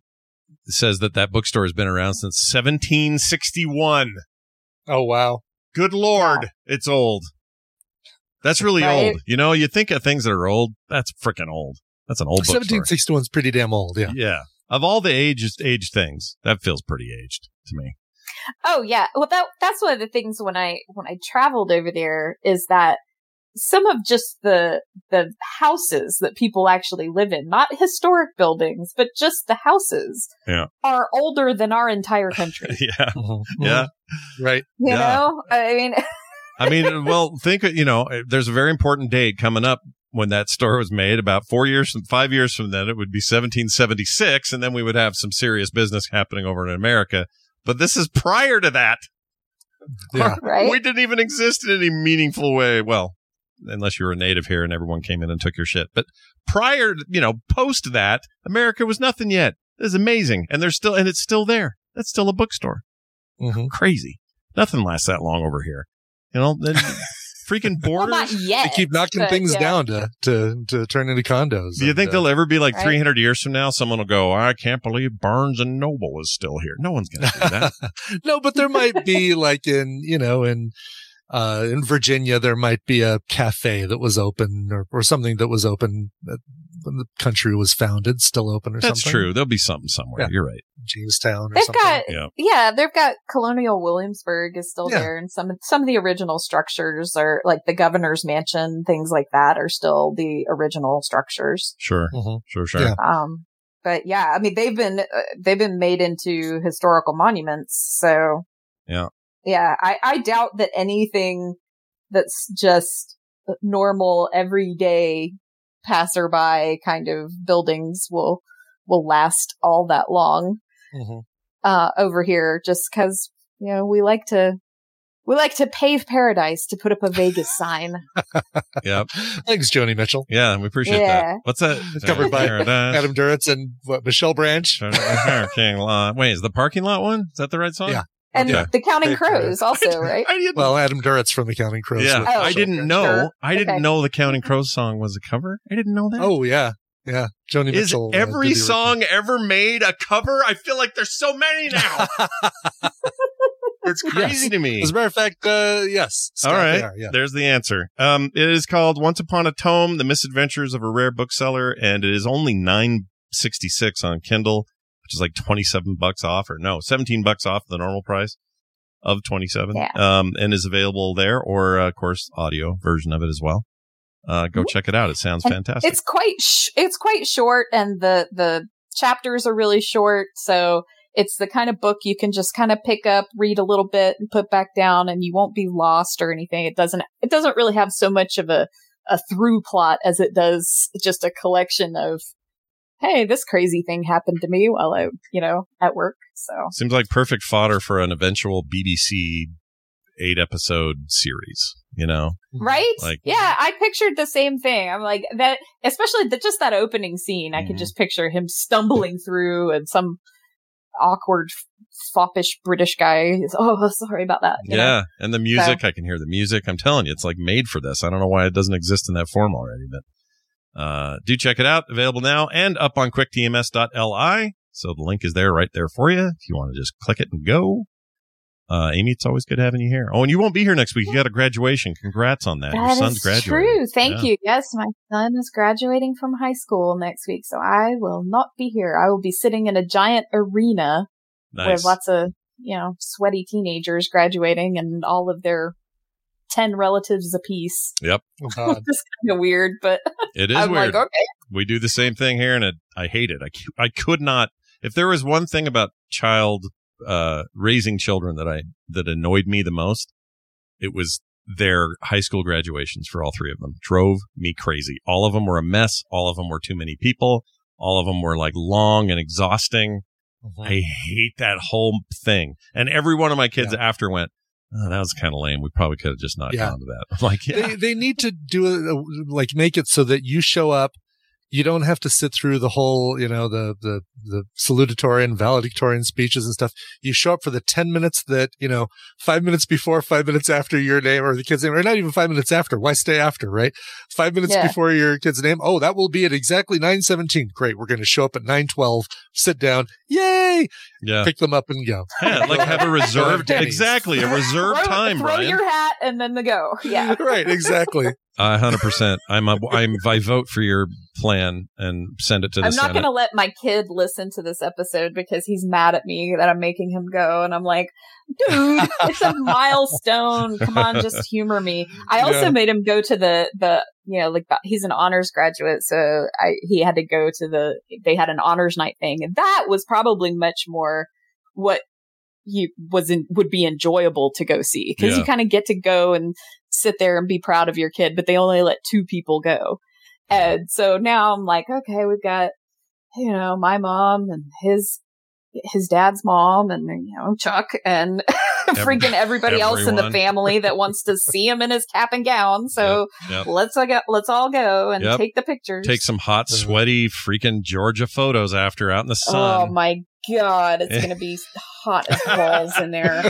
says that that bookstore has been around since 1761. Oh wow. Good lord, it's old. That's really Right? old. You know, you think of things that are old. That's freaking old. That's an old bookstore. 1761 pretty damn old. Yeah. Yeah. Of all the aged aged things, that feels pretty aged to me. Oh yeah. Well, that that's one of the things when I when I traveled over there is that some of just the the houses that people actually live in, not historic buildings, but just the houses, Yeah. are older than our entire country. yeah. Mhm. Yeah. Right. You Yeah. know, I mean, I mean, well, think, you know, there's a very important date coming up when that store was made. About four years from five years from then, it would be 1776, and then we would have some serious business happening over in America. But this is prior to that. Yeah. Right? We didn't even exist in any meaningful way. Well, unless you were a native here and everyone came in and took your shit. But prior, to- you know, post that, America was nothing yet. This is amazing, and there's still, and it's still there. That's still a bookstore. Mhm. Crazy. Nothing lasts that long over here. You know, then freaking Well, borders. not yet. They keep knocking but, things yeah. down to, to to turn into condos. Do you And, think uh, there'll ever be like Right. 300 years from now? Someone will go, I can't believe Barnes and Noble is still here. No one's going to do that. no, but there might be like in you know in uh in Virginia there might be a cafe that was open or or something that was open uh, when the country was founded, still open or That's something. true. There'll be something somewhere. Yeah. You're right. Jamestown or They've something. got Yeah. yeah, they've got Colonial Williamsburg is still Yeah. there, and some some of the original structures are like the governor's mansion, things like that are still the original structures. Sure. Mhm. Sure. Sure. Yeah. Um, but yeah, I mean they've been uh, they've been made into historical monuments, so Yeah. Yeah. I I doubt that anything that's just normal everyday passerby kind of buildings will will last all that long Mhm. uh, over here just because you know we like to we like to pave paradise to put up a Vegas sign. Yep. Thanks, Joni Mitchell, Yeah. We appreciate Yeah. that. What's that? It's covered by Adam Duritz, and what Michelle Branch. Parking lot. Wait, is the parking lot one? Is that the right song? Yeah. And Okay. the Counting Pave Crows also, right? I didn't. Well, Adam Duritz from the Counting Crows. yeah, Oh, I didn't Branch. know. Sure. I didn't Okay. know the Counting Crows song was a cover. I didn't know that. Oh yeah, yeah. Joni is Mitchell. uh, every did the song ever made a cover? I feel like there's so many now. it's crazy Yes. to me. As a matter of fact, uh, yes. Scott, All right, are, yeah. there's the answer. Um, it is called Once Upon a Tome: The Misadventures of a Rare Bookseller, and it is only nine sixty six on Kindle, which is like twenty seven bucks off, or no, seventeen bucks off the normal price of twenty seven. Yeah. Um, and is available there, or uh, of course, audio version of it as well. Uh, go check it out. It sounds And fantastic. It's quite sh- it's quite short, and the the chapters are really short, so it's the kind of book you can just kind of pick up, read a little bit, and put back down, and you won't be lost or anything. It doesn't it doesn't really have so much of a a through plot as it does just a collection of hey, this crazy thing happened to me while I you know at work. So Seems like perfect fodder for an eventual BBC eight episode series. You know, Right? Like- yeah, I pictured the same thing. I'm like that, especially the, just that opening scene. I Mhm. could just picture him stumbling through and some awkward, foppish British guy. is, Oh, sorry about that. you know? yeah. And the music, I can hear the music. I'm telling you, it's like made for this. I don't know why it doesn't exist in that form already, but uh, do check it out. Available now and up on quicktms.li. So the link is there right there for you if you want to just click it and go. Uh, Amy, it's always good having you here. Oh, and you won't be here next week. You got a graduation. Congrats on that. Your son's graduating. true. Thank Yeah. you. Yes, my son is graduating from high school next week, so I will not be here. I will be sitting in a giant arena Nice. with lots of, you know, sweaty teenagers graduating and all of their 10 relatives apiece. Yep. Oh, God. It's kind of weird, but It is I'm weird. like, okay. we do the same thing here and it, i hate it I, I could not if there was one thing about child uh raising children that i that annoyed me the most it was their high school graduations for all three of them drove me crazy all of them were a mess all of them were too many people all of them were like long and exhausting i hate that whole thing and every one of my kids after went oh, that was kind of lame we probably could have just not Yeah. gone to that i'm like yeah They they need to do it like make it so that you show up. You don't have to sit through the whole, you know, the the the salutatory and valedictorian speeches and stuff. You show up for the ten minutes that you know, five minutes before, five minutes after your name or the kid's name, or not even five minutes after. Why stay after, right? Five minutes Yeah. before your kid's name. Oh, that will be at exactly nine seventeen. Great, we're going to show up at nine twelve. Sit down. Yay! Yeah Pick them up and go. yeah like have a reserved exactly a reserved throw, time throw Brian. your hat and then the go. Yeah. right, exactly. A hundred percent. I'm a, I'm I vote for your plan and send it to the I'm not going to let my kid listen to this episode because he's mad at me that I'm making him go. And I'm like, dude, it's a milestone. Come on, just humor me. I also Yeah. made him go to the, the, you know, like he's an honors graduate. So I, he had to go to the, they had an honors night thing. And that was probably much more what he was in, would be enjoyable to go see because Yeah. you kind of get to go and sit there and be proud of your kid, but they only let two people go. And so now I'm like, okay, we've got, you know, my mom and his, his dad's mom and, you know, Chuck and freaking everybody else in the family that wants to see him in his cap and gown. So Yep. let's, all go, let's all go and Yep. take the pictures. Take some hot, sweaty, freaking Georgia photos after out in the sun. Oh my God. It's going to be hot as balls in there.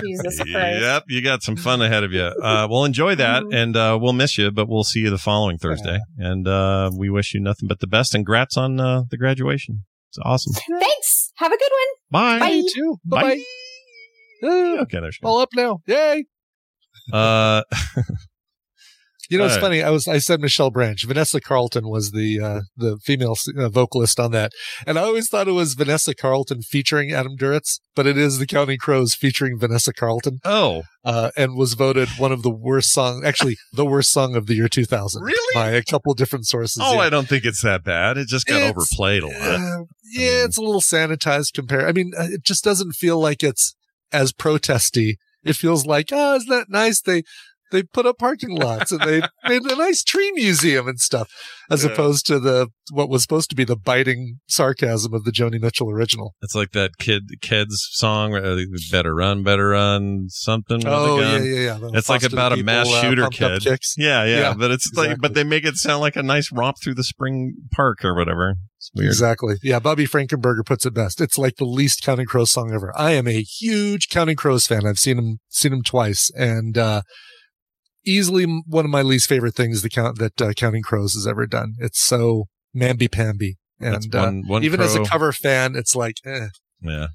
Jesus Christ. Yep, you got some fun ahead of you. Uh, we'll enjoy that, Mm-hmm. and uh, we'll miss you, but we'll see you the following Thursday. And uh, we wish you nothing but the best. And grats on uh, the graduation. It's awesome. Thanks. Have a good one. Bye. Bye. You too. Bye bye. Okay, there's All up now. Yay. uh, You know, it's right. funny. I was I said Michelle Branch. Vanessa Carlton was the uh, the female uh, vocalist on that, and I always thought it was Vanessa Carlton featuring Adam Duritz, but it is the Counting Crows featuring Vanessa Carlton. Oh, uh, and was voted one of the worst song, actually the worst song of the year 2000, Really? by a couple different sources. oh, yeah. I don't think it's that bad. It just got It's- overplayed a lot. Uh, yeah, it's a little sanitized compared. I mean, uh, it just doesn't feel like it's as protesty. It feels like, oh, isn't that nice? They they put up parking lots and they made a nice tree museum and stuff, as Yeah. opposed to the what was supposed to be the biting sarcasm of the Joni Mitchell original. It's like that kid kids song, uh, "Better Run, Better Run," something. with a Oh yeah, gun. yeah, yeah. The It's like about a mass uh, shooter up kid. Yeah, yeah, Yeah, but it's like, but they make it sound like a nice romp through the spring park or whatever. Weird. Exactly. Yeah, Bobby Frankenberger puts it best. It's like the least Counting Crows song ever. I am a huge Counting Crows fan. I've seen him seen him twice, and uh, easily one of my least favorite things the count that uh, Counting Crows has ever done. It's so mamby pamby, and one- uh, one even as a cover fan, it's like, eh. Yeah,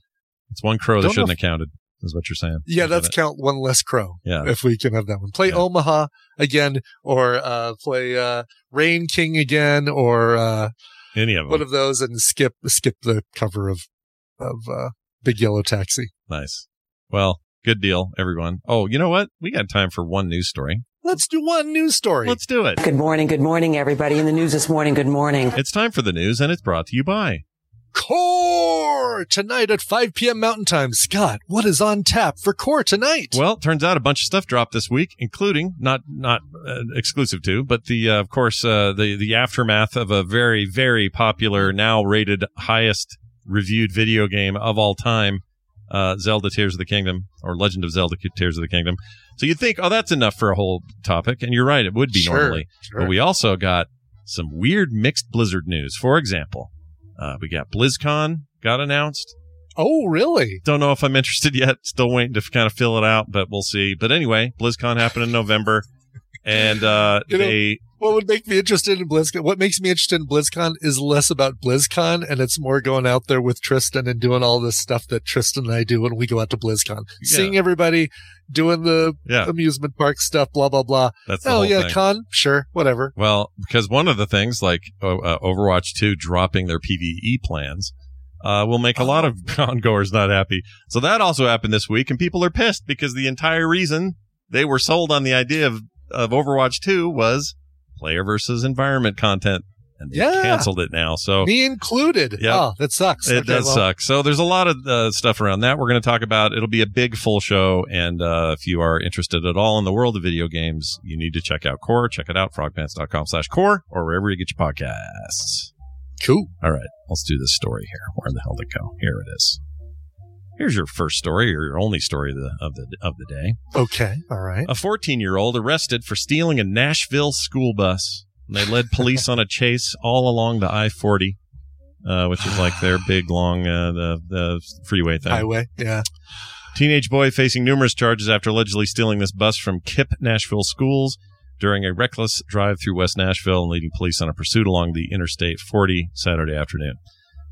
it's one crow that Don't shouldn't if- have counted. Is what you're saying? yeah, that's it. count one less crow. Yeah. if we can have that one. Play Yeah. Omaha again, or uh, play uh, Rain King again, or uh, any of them. one of those, and skip skip the cover of of uh, Big Yellow Taxi. Nice. Well, good deal, everyone. Oh, you know what? We got time for one news story. Let's do one news story. Let's do it. Good morning, good morning, everybody. In the news this morning, good morning. It's time for the news, and it's brought to you by. Core tonight at 5 p.m. Mountain Time. Scott, what is on tap for Core tonight? Well, it turns out a bunch of stuff dropped this week, including not not uh, exclusive to, but the uh, of course uh, the the aftermath of a very very popular now rated highest reviewed video game of all time, uh, Zelda Tears of the Kingdom or Legend of Zelda Tears of the Kingdom. So you'd think, oh, that's enough for a whole topic, and you're right, it would be Sure, normally. sure. But we also got some weird mixed Blizzard news. For example, uh, we got BlizzCon got announced. Oh, really? Don't know if I'm interested yet. Still waiting to kind of fill it out, but we'll see. But anyway, BlizzCon happened in November, and uh, You know- they What would make me interested in BlizzCon? What makes me interested in BlizzCon is less about BlizzCon and it's more going out there with Tristan and doing all this stuff that Tristan and I do when we go out to BlizzCon. Seeing everybody doing the Yeah. amusement park stuff, blah, blah, blah. That's oh, yeah, thing. con, sure, whatever. well because one of the things like uh, Overwatch 2 dropping their PVE plans. Uh, will make a lot of con-goers not happy. So that also happened this week, and people are pissed because the entire reason they were sold on the idea of, of Overwatch 2 was player versus environment content, and they Yeah. canceled it now. So Me included. Yeah, Oh, that sucks. It Okay, does well, suck. So there's a lot of uh, stuff around that we're going to talk about. It'll be a big full show, and uh, if you are interested at all in the world of video games, you need to check out Core. Check it out, frogpants.com slash core, or wherever you get your podcasts. Cool. All right, let's do this story here. Where the hell did it go? Here it is. Here's your first story, or your only story of the of the of the day. Okay. All right. A 14 year old arrested for stealing a Nashville school bus. And they led police on a chase all along the I 40, uh, which is like their big, long, uh, the, the freeway thing. Highway. Yeah. Teenage boy facing numerous charges after allegedly stealing this bus from KIPP Nashville schools during a reckless drive through West Nashville and leading police on a pursuit along the Interstate 40 Saturday afternoon.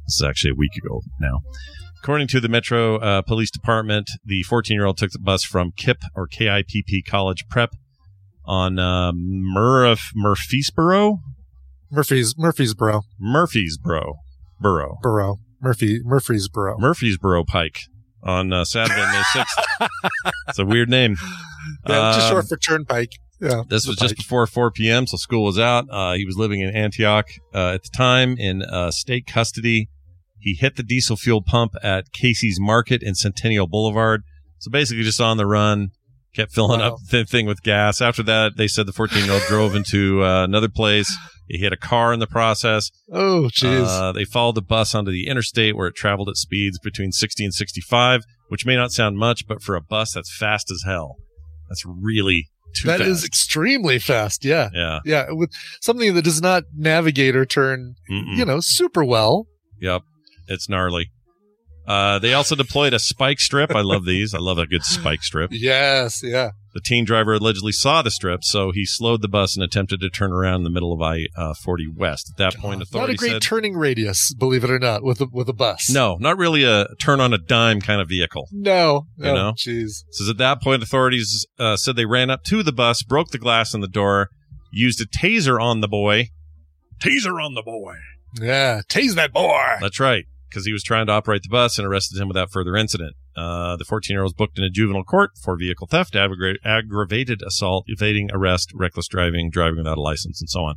This is actually a week ago now. According to the Metro uh, Police Department, the 14 year old took the bus from KIPP or KIPP College Prep on uh, Murph- Murfreesboro? Murphy's, Murfreesboro. Murfreesboro. Borough. Borough. Murphy, Murfreesboro. Murfreesboro Pike on uh, Saturday, May 6th. it's a weird name. Yeah, just Um, short for Turnpike. Yeah. This was just before 4 p.m., so school was out. Uh, he was living in Antioch uh, at the time in uh, state custody. He hit the diesel fuel pump at Casey's Market in Centennial Boulevard. So basically, just on the run, kept filling Wow. up the thing with gas. After that, they said the 14 year old drove into uh, another place. He hit a car in the process. Oh, jeez. Uh, they followed the bus onto the interstate where it traveled at speeds between 60 and 65, which may not sound much, but for a bus, that's fast as hell. That's really too That fast. is extremely fast. Yeah. yeah. Yeah. With something that does not navigate or turn, Mm-mm. you know, super well. Yep. It's gnarly. Uh, they also deployed a spike strip. I love these. I love a good spike strip. Yes. Yeah. The teen driver allegedly saw the strip, so he slowed the bus and attempted to turn around in the middle of I uh, 40 West. At that point, authorities Not a great said, turning radius, believe it or not, with a, with a bus. no, not really a turn on a dime kind of vehicle. No. You Oh, know? Jeez. Says at that point, authorities uh, said they ran up to the bus, broke the glass in the door, used a taser on the boy. Taser on the boy. Yeah. Tase that boy. That's right, because he was trying to operate the bus and arrested him without further incident. Uh, the 14 year old was booked in a juvenile court for vehicle theft, aggra- aggravated assault, evading arrest, reckless driving, driving without a license, and so on.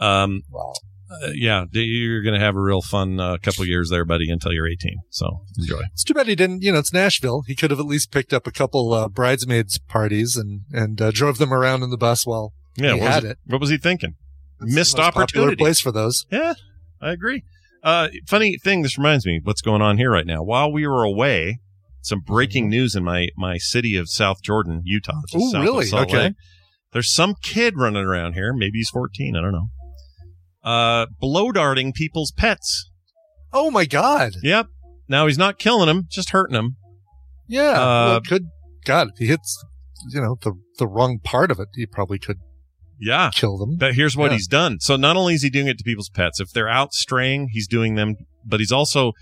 Um, Wow. uh, yeah, you're going to have a real fun uh, couple years there, buddy, until you're 18. So enjoy. It's too bad he didn't, you know, it's Nashville. He could have at least picked up a couple uh, bridesmaids parties and, and uh, drove them around in the bus while Yeah, he what was, had it- it. what was he thinking? The Missed most popular opportunity. place for those. Yeah, I agree. Uh, funny thing, this reminds me what's going on here right now. While we were away, some breaking news in my my city of South Jordan, Utah. just Ooh, south of really? Okay. Lake. There's some kid running around here. Maybe he's 14. I don't know. Uh, blow darting people's pets. Oh my God. Yep. Now he's not killing them, just hurting them. Yeah. Uh, well, could, God, if he hits, you know, the, the wrong part of it, he probably could Yeah. kill them. But here's what Yeah. he's done. So not only is he doing it to people's pets, if they're out straying, he's doing them, but he's also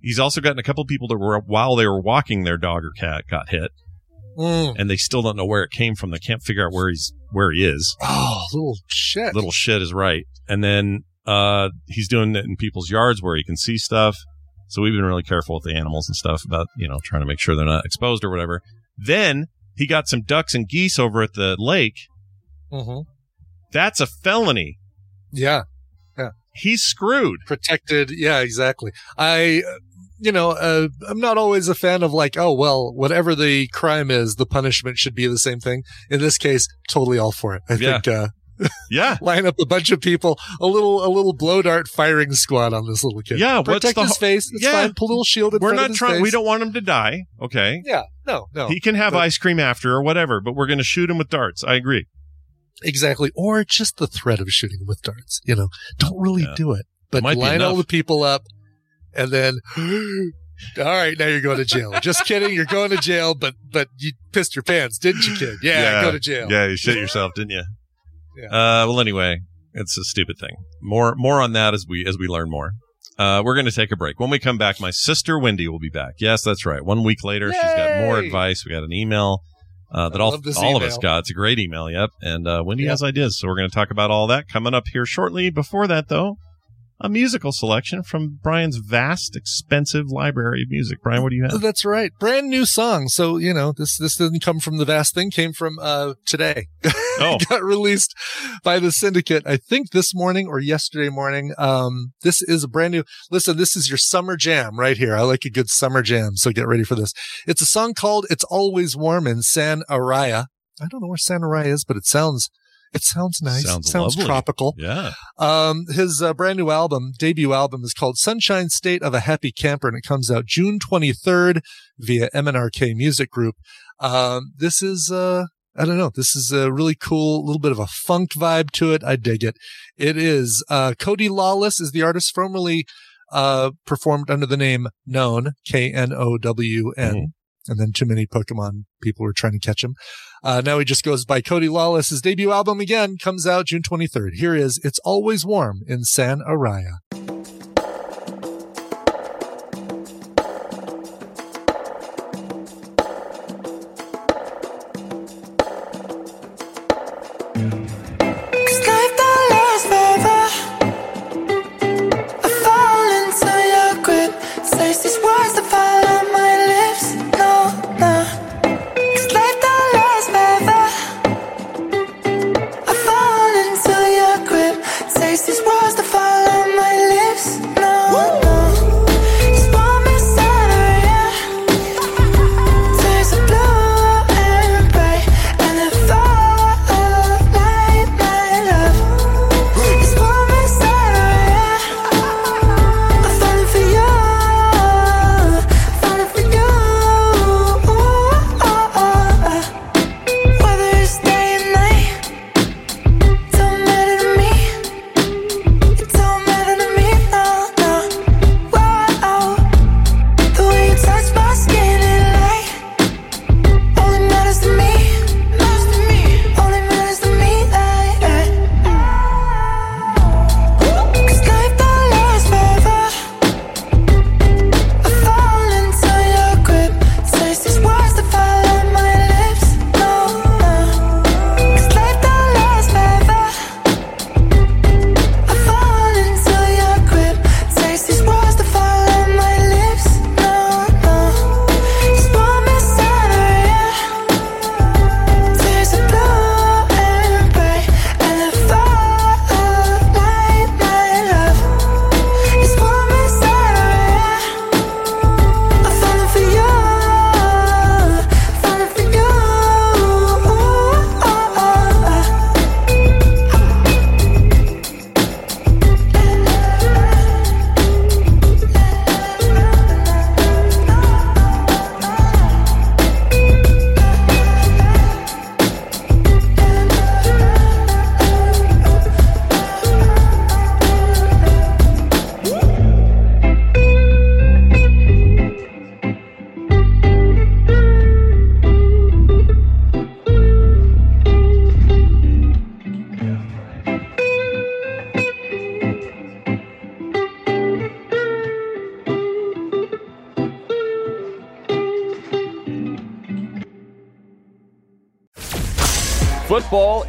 he's also gotten a couple people that were while they were walking their dog or cat got hit, Mm. and they still don't know where it came from. They can't figure out where he's where he is. Oh, little shit. Little shit is right. And then uh he's doing it in people's yards where he can see stuff. So we've been really careful with the animals and stuff about, you know, trying to make sure they're not exposed or whatever. Then he got some ducks and geese over at the lake. hmm That's a felony. Yeah. Yeah. He's screwed. Protected. Yeah, exactly. I, you know, uh, I'm not always a fan of like, oh, well, whatever the crime is, the punishment should be the same thing. In this case, totally all for it. I Yeah. think, uh, Yeah. line up a bunch of people, a little, a little blow dart firing squad on this little kid. Yeah, Protect his ho- face. It's Yeah. fine. Put a little shield in We're not trying. We don't want him to die. Okay. Yeah. No, no. He can have But- ice cream after or whatever, but we're going to shoot him with darts. I agree. Exactly. Or just the threat of shooting with darts. You know, don't really Yeah. do it, but be line all the people up and then, all right, now you're going to jail. just kidding. You're going to jail, but, but you pissed your pants, didn't you, kid? Yeah, go to jail. Yeah, you shit yourself, didn't you? Yeah. Uh, well, anyway, it's a stupid thing. More, more on that as we as we learn more. Uh, we're going to take a break. When we come back, my sister Wendi will be back. Yes, that's right. One week later, she's got more advice. We got an email uh, that all, all of us got. It's a great email. Yep. And uh, Wendi Yep. has ideas, so we're going to talk about all that coming up here shortly. Before that, though, a musical selection from Brian's vast, expensive library of music. Brian, what do you have? That's right. Brand new song. So, you know, this, this didn't come from the vast thing, came from, uh, today. Oh. got released by the syndicate, I think this morning or yesterday morning. Um, this is a brand new, listen, this is your summer jam right here. I like a good summer jam. So get ready for this. It's a song called It's Always Warm in San Araya. I don't know where San Araya is, but it sounds, it sounds nice. Sounds it sounds lovely. tropical. Yeah. Um, his uh, brand new album, debut album is called Sunshine State of a Happy Camper and it comes out June 23rd via MNRK Music Group. Um, this is, uh, I don't know. This is a really cool little bit of a funk vibe to it. I dig it. It is, uh, Cody Lawless is the artist formerly, uh, performed under the name Known, K-N-O-W-N. And then too many Pokemon people were trying to catch him. Uh, now he just goes by Cody Lawless. His debut album again comes out June 23rd. Here is It's Always Warm in San Araya.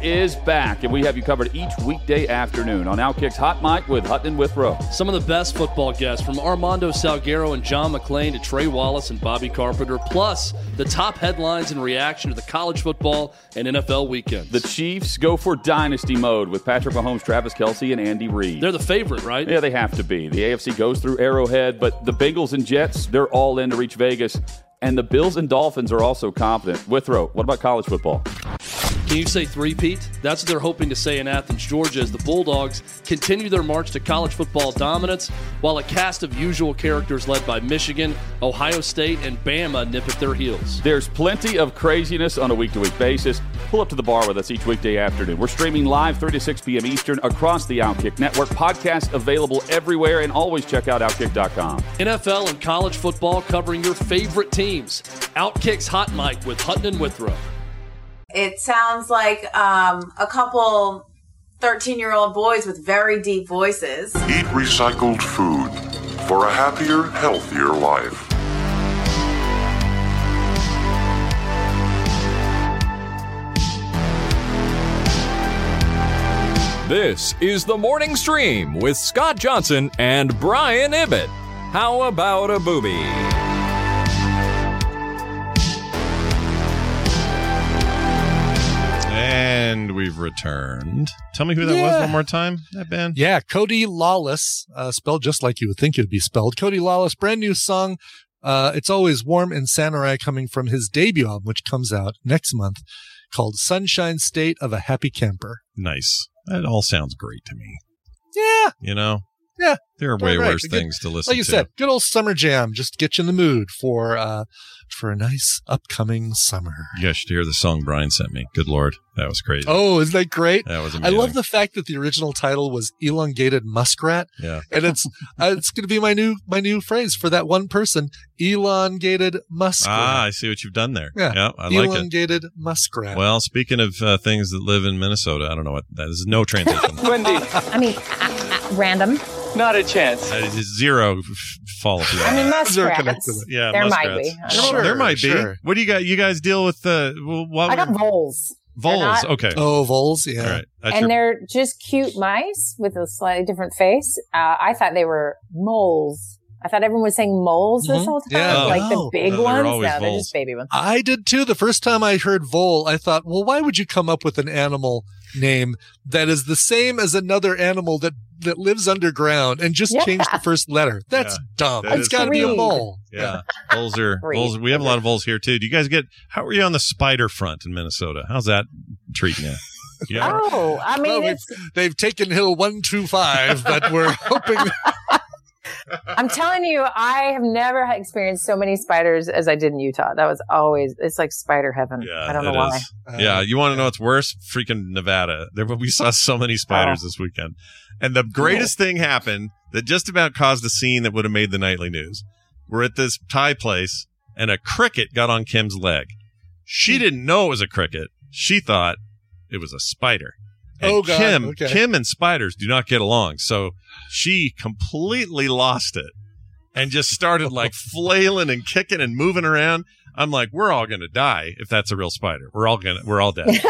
Is back, and we have you covered each weekday afternoon on Outkick's Hot Mic with Hutton Withrow. Some of the best football guests from Armando Salguero and John McClain to Trey Wallace and Bobby Carpenter, plus the top headlines and reaction to the college football and NFL weekends. The Chiefs go for dynasty mode with Patrick Mahomes, Travis Kelce, and Andy Reid. They're the favorite, right? Yeah, they have to be. The AFC goes through Arrowhead, but the Bengals and Jets, they're all in to reach Vegas. And the Bills and Dolphins are also confident. Withrow, what about college football? Can you say three-peat? That's what they're hoping to say in Athens, Georgia, as the Bulldogs continue their march to college football dominance, while a cast of usual characters led by Michigan, Ohio State, and Bama nip at their heels. There's plenty of craziness on a week to week basis. Pull up to the bar with us each weekday afternoon. We're streaming live 3 to 6 p.m. Eastern across the Outkick network. Podcast available everywhere, and always check out Outkick.com. NFL and college football covering your favorite teams. Outkick's Hot Mic with Hutton and Withrow. It sounds like um, a couple 13 year old boys with very deep voices. Eat recycled food for a happier, healthier life. This is the morning stream with Scott Johnson and Brian Ibbott. How about a booby? And we've returned. Tell me who that was one more time. That band. Yeah, Cody Lawless, uh, spelled just like you would think it would be spelled. Cody Lawless, brand new song. Uh, it's always warm in San Araya coming from his debut album, which comes out next month, called Sunshine State of a Happy Camper. Nice. That all sounds great to me. Yeah. You know, Yeah. there are way right. worse good- things to listen to. Like you to. said, good old summer jam. Just get you in the mood for, uh, for a nice upcoming summer. You guys should hear the song Brian sent me. Good lord, that was crazy. Oh, isn't that great? That was amazing. I love the fact that the original title was elongated muskrat. Yeah. And it's uh, it's going to be my new my new phrase for that one person, elongated muskrat. Ah, I see what you've done there. Yeah. yeah I like it. elongated muskrat. Well, speaking of uh, things that live in Minnesota, I don't know what that is. No transition. Wendi. I mean, uh, uh, random. Not a chance. Uh, it's zero f- follow up. I mean, muskrats. Yeah, there muskrats. might be. Sure, there might sure. What do you got? You guys deal with the well, what I got voles. Voles? not- Okay. Oh, voles. Yeah. All right. And your- they're just cute mice with a slightly different face. Uh, I thought they were moles. I thought everyone was saying moles this Mhm. whole time, Yeah. like Oh. the big No, they were ones. always No, they're voles. just baby ones. I did too. The first time I heard vole, I thought, well, why would you come up with an animal name that is the same as another animal that that lives underground and just Yeah. change the first letter? That's Yeah, dumb. that It's is got to be a mole. Yeah, voles are Agreed. voles. We have a lot of voles here too. Do you guys get? How are you on the spider front in Minnesota? How's that treating you? Yeah. Oh, I mean, Well, we've- it's. They've taken Hill one two five, but we're hoping. I'm telling you, I have never experienced so many spiders as I did in Utah. That was always. It's like spider heaven. I don't know why. is. yeah, you want to know what's worse? Freaking Nevada. There, we saw so many spiders Oh. this weekend, and the greatest thing happened that just about caused a scene that would have made the nightly news. We're at this Thai place, and a cricket got on Kim's leg. Hmm. She didn't know it was a cricket. She thought it was a spider. And Oh, God. Kim, Okay. Kim and spiders do not get along, so she completely lost it and just started like flailing and kicking and moving around. I'm like, we're all gonna die if that's a real spider. We're all gonna, we're all dead.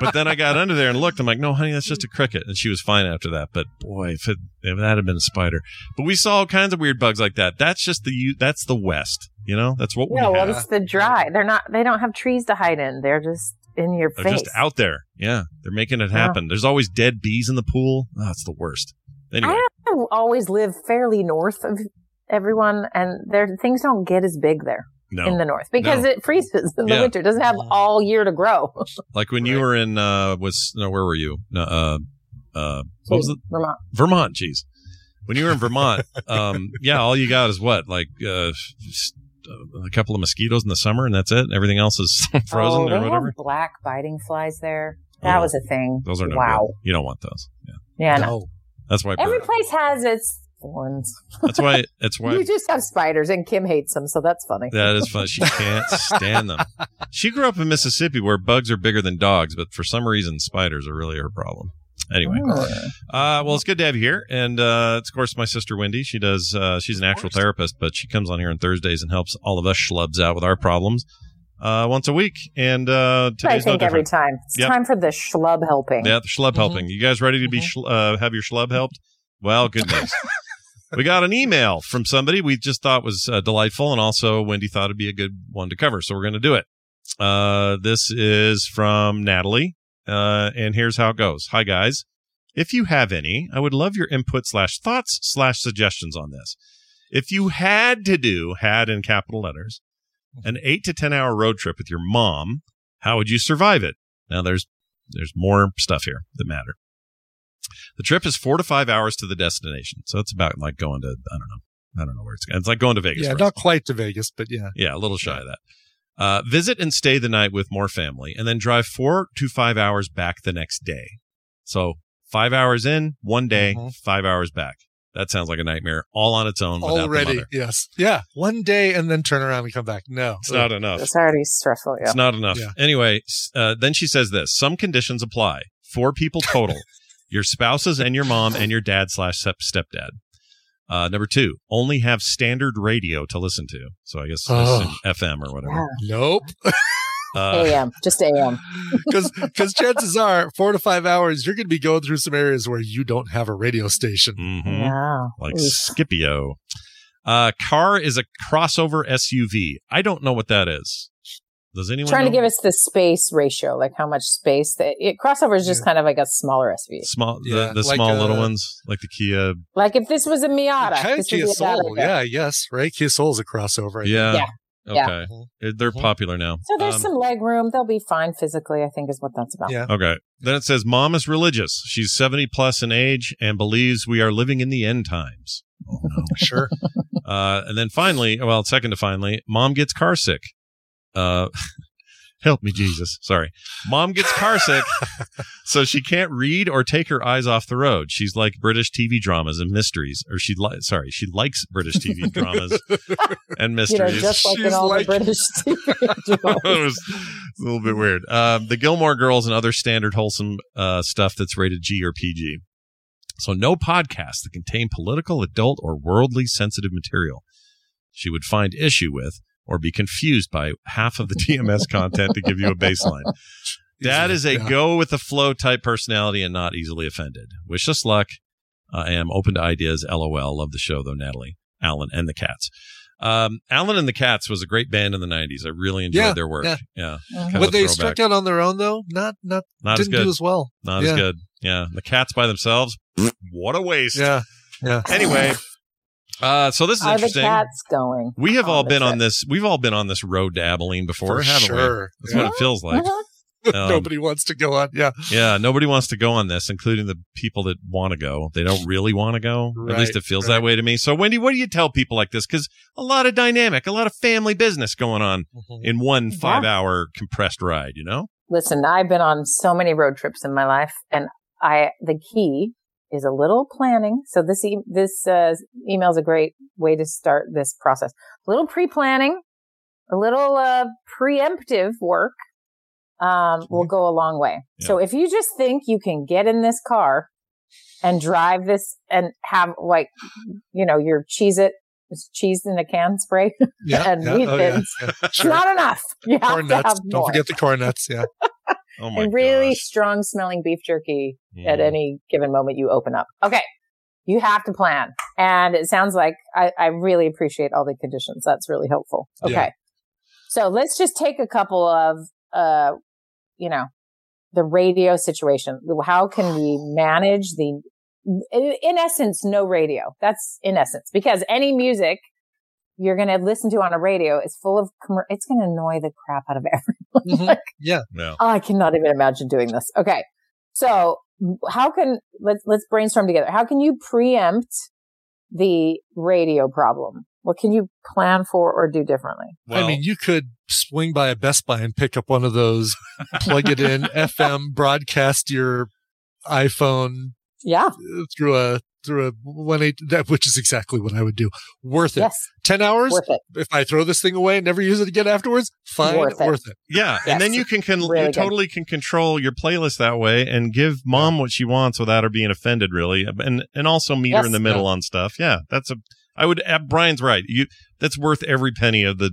but then I got under there and looked. I'm like, no, honey, that's just a cricket, and she was fine after that. But boy, if, it, if that had been a spider, but we saw all kinds of weird bugs like that. That's just the U- that's the West. You know, that's what we No, well, have. it's the dry. They're not. They don't have trees to hide in. They're just in your They're face. just out there. Yeah, they're making it Yeah. happen. There's always dead bees in the pool. Oh, it's the worst. Anyway, I always live fairly north of everyone, and their things don't get as big there No. in the north because No. it freezes in the Yeah. winter. It doesn't have all year to grow. like when you were in uh was no where were you? No, uh uh what was it? Vermont. Vermont, jeez. When you were in Vermont, um yeah, all you got is what? Like uh, a couple of mosquitoes in the summer and that's it. Everything else is frozen oh, or they whatever. have black biting flies there. That Oh, was a thing. Those are no wow. good. You don't want those. Yeah. Yeah, no. That's why Every place has its thorns. that's why that's why You just have spiders, and Kim hates them, so that's funny. That is fun. She can't stand them. She grew up in Mississippi where bugs are bigger than dogs, but for some reason spiders are really her problem. Anyway, Oh. uh, well, it's good to have you here, and uh, it's of course my sister Wendi. She does. Uh, she's an actual therapist, but she comes on here on Thursdays and helps all of us schlubs out with our problems. uh, once a week, and uh, I today's no think every different. time. It's Yep. time for the schlub helping. Yeah, the schlub helping. You guys ready to be schl- uh, have your schlub helped? Well, good news. we got an email from somebody we just thought was uh, delightful, and also Wendi thought it'd be a good one to cover, so we're going to do it. Uh, this is from Natalie, uh, and here's how it goes. Hi guys, if you have any, I would love your input slash thoughts slash suggestions on this. If you had to do had in capital letters an eight to ten hour road trip with your mom, how would you survive it? Now there's there's more stuff here that matter. The trip is four to five hours to the destination, so it's about like going to I don't know I don't know where it's going. It's like going to Vegas. Yeah, not quite to Vegas, but yeah. yeah, a little shy of that. Uh, visit and stay the night with more family, and then drive four to five hours back the next day. So five hours in, one day, Mm-hmm. five hours back. That sounds like a nightmare, all on its own. Without the Already, yes. Yeah. One day and then turn around and come back. No. It's not enough. It's already stressful. Yeah. It's not enough. Yeah. Anyway, uh, then she says this: some conditions apply. Four people total: your spouses and your mom and your dad slash stepdad. Uh, number two: only have standard radio to listen to. So I guess Oh. FM or whatever. Nope. Uh, AM, just AM. Because because chances are, four to five hours, you're going to be going through some areas where you don't have a radio station. mhm. Yeah. like Oof. Scipio. Uh, car is a crossover SUV. I don't know what that is. Does anyone Trying to give us the space ratio, like how much space. That, it, crossover is just kind of like a smaller SUV. small Yeah, the, the like, small little uh, ones like the Kia? Like if this was a Miata, Kind of Kia be a bad Soul. Yeah, yes, right? Kia Soul's a crossover. I. Yeah. Yeah. Yeah. Okay. Uh, They're popular now. So there's Um, some leg room. They'll be fine physically. I think is what that's about. Yeah. Okay. Then it says mom is religious. She's 70 plus in age and believes we are living in the end times. Oh no. Sure. Uh, and then finally, well, second to finally, mom gets car sick. Uh, help me, Jesus. Sorry. Mom gets car sick, so she can't read or take her eyes off the road. She's like British TV dramas and mysteries, or she li- sorry, she likes British TV dramas and You know, mysteries. just like in all like- the British TV it dramas. was a little bit weird. Um, the Gilmore Girls and other standard wholesome uh, stuff that's rated G or PG. So no podcasts that contain political, adult, or worldly sensitive material she would find issue with or be confused by half of the TMS content to give you a baseline. That is a go with the flow type personality and not easily offended. Wish us luck. Uh, I am open to ideas. LOL. Love the show though, Natalie, Alan, and the Cats. Um, Alan and the Cats was a great band in the '90s. I really enjoyed Yeah, their work. yeah. Yeah. Kind of When a they throwback. struck out on their own, though, not not, Not as didn't good. do as well. Not yeah. as good. Yeah, the Cats by themselves. What a waste. Yeah, yeah. Anyway, uh, so this is Are the interesting. cats going? We have all the been on this. We've all been on this road to Abilene before, For haven't sure. we? That's Yeah. what it feels like. Mhm. Um, Nobody wants to go on. Yeah, Yeah, nobody wants to go on this, including the people that want to go. They don't really want to go. At least it feels right. that way to me. So, Wendi, what do you tell people like this? Because a lot of dynamic, a lot of family business going on Mhm. in one Yeah. five hour compressed ride, you know? Listen, I've been on so many road trips in my life, and I the key is a little planning. So this e- this uh, email is a great way to start this process. A little pre planning, a little uh, preemptive work um, will go a long way. So if you just think you can get in this car and drive this and have like you know your cheese it cheese in a can spray yeah. and yeah. wheat Oh, yeah, yeah. it's not enough. You have Corn to nuts. have Don't more. forget the corn nuts. Yeah. Oh and really gosh. strong smelling beef jerky at Mm. any given moment you open up. Okay. You have to plan. And it sounds like I, I really appreciate all the conditions. That's really helpful. Okay. Yeah. So let's just take a couple of, uh, you know, the radio situation. How can we manage the, in in essence, no radio? That's in essence, because any music you're going to listen to on a radio is full of, commer- it's going to annoy the crap out of everyone. Mhm. Like, Yeah. No. Oh, I cannot even imagine doing this. Okay. So how can, let's, let's brainstorm together. How can you preempt the radio problem? What can you plan for or do differently? Well, I mean, you could swing by a Best Buy and pick up one of those, plug it in, FM, broadcast your iPhone Yeah. through a through a one eight that which is exactly what I would do. Worth it. Yes. Ten hours. Worth it. If I throw this thing away and never use it again afterwards, fine. Worth Worth it. it. yeah, and then you can, can Really you good. totally can control your playlist that way and give mom what she wants without her being offended, really, and and also meet her in the middle Yeah. on stuff. Yeah, that's a. I would. Uh, Brian's right. You that's worth every penny of the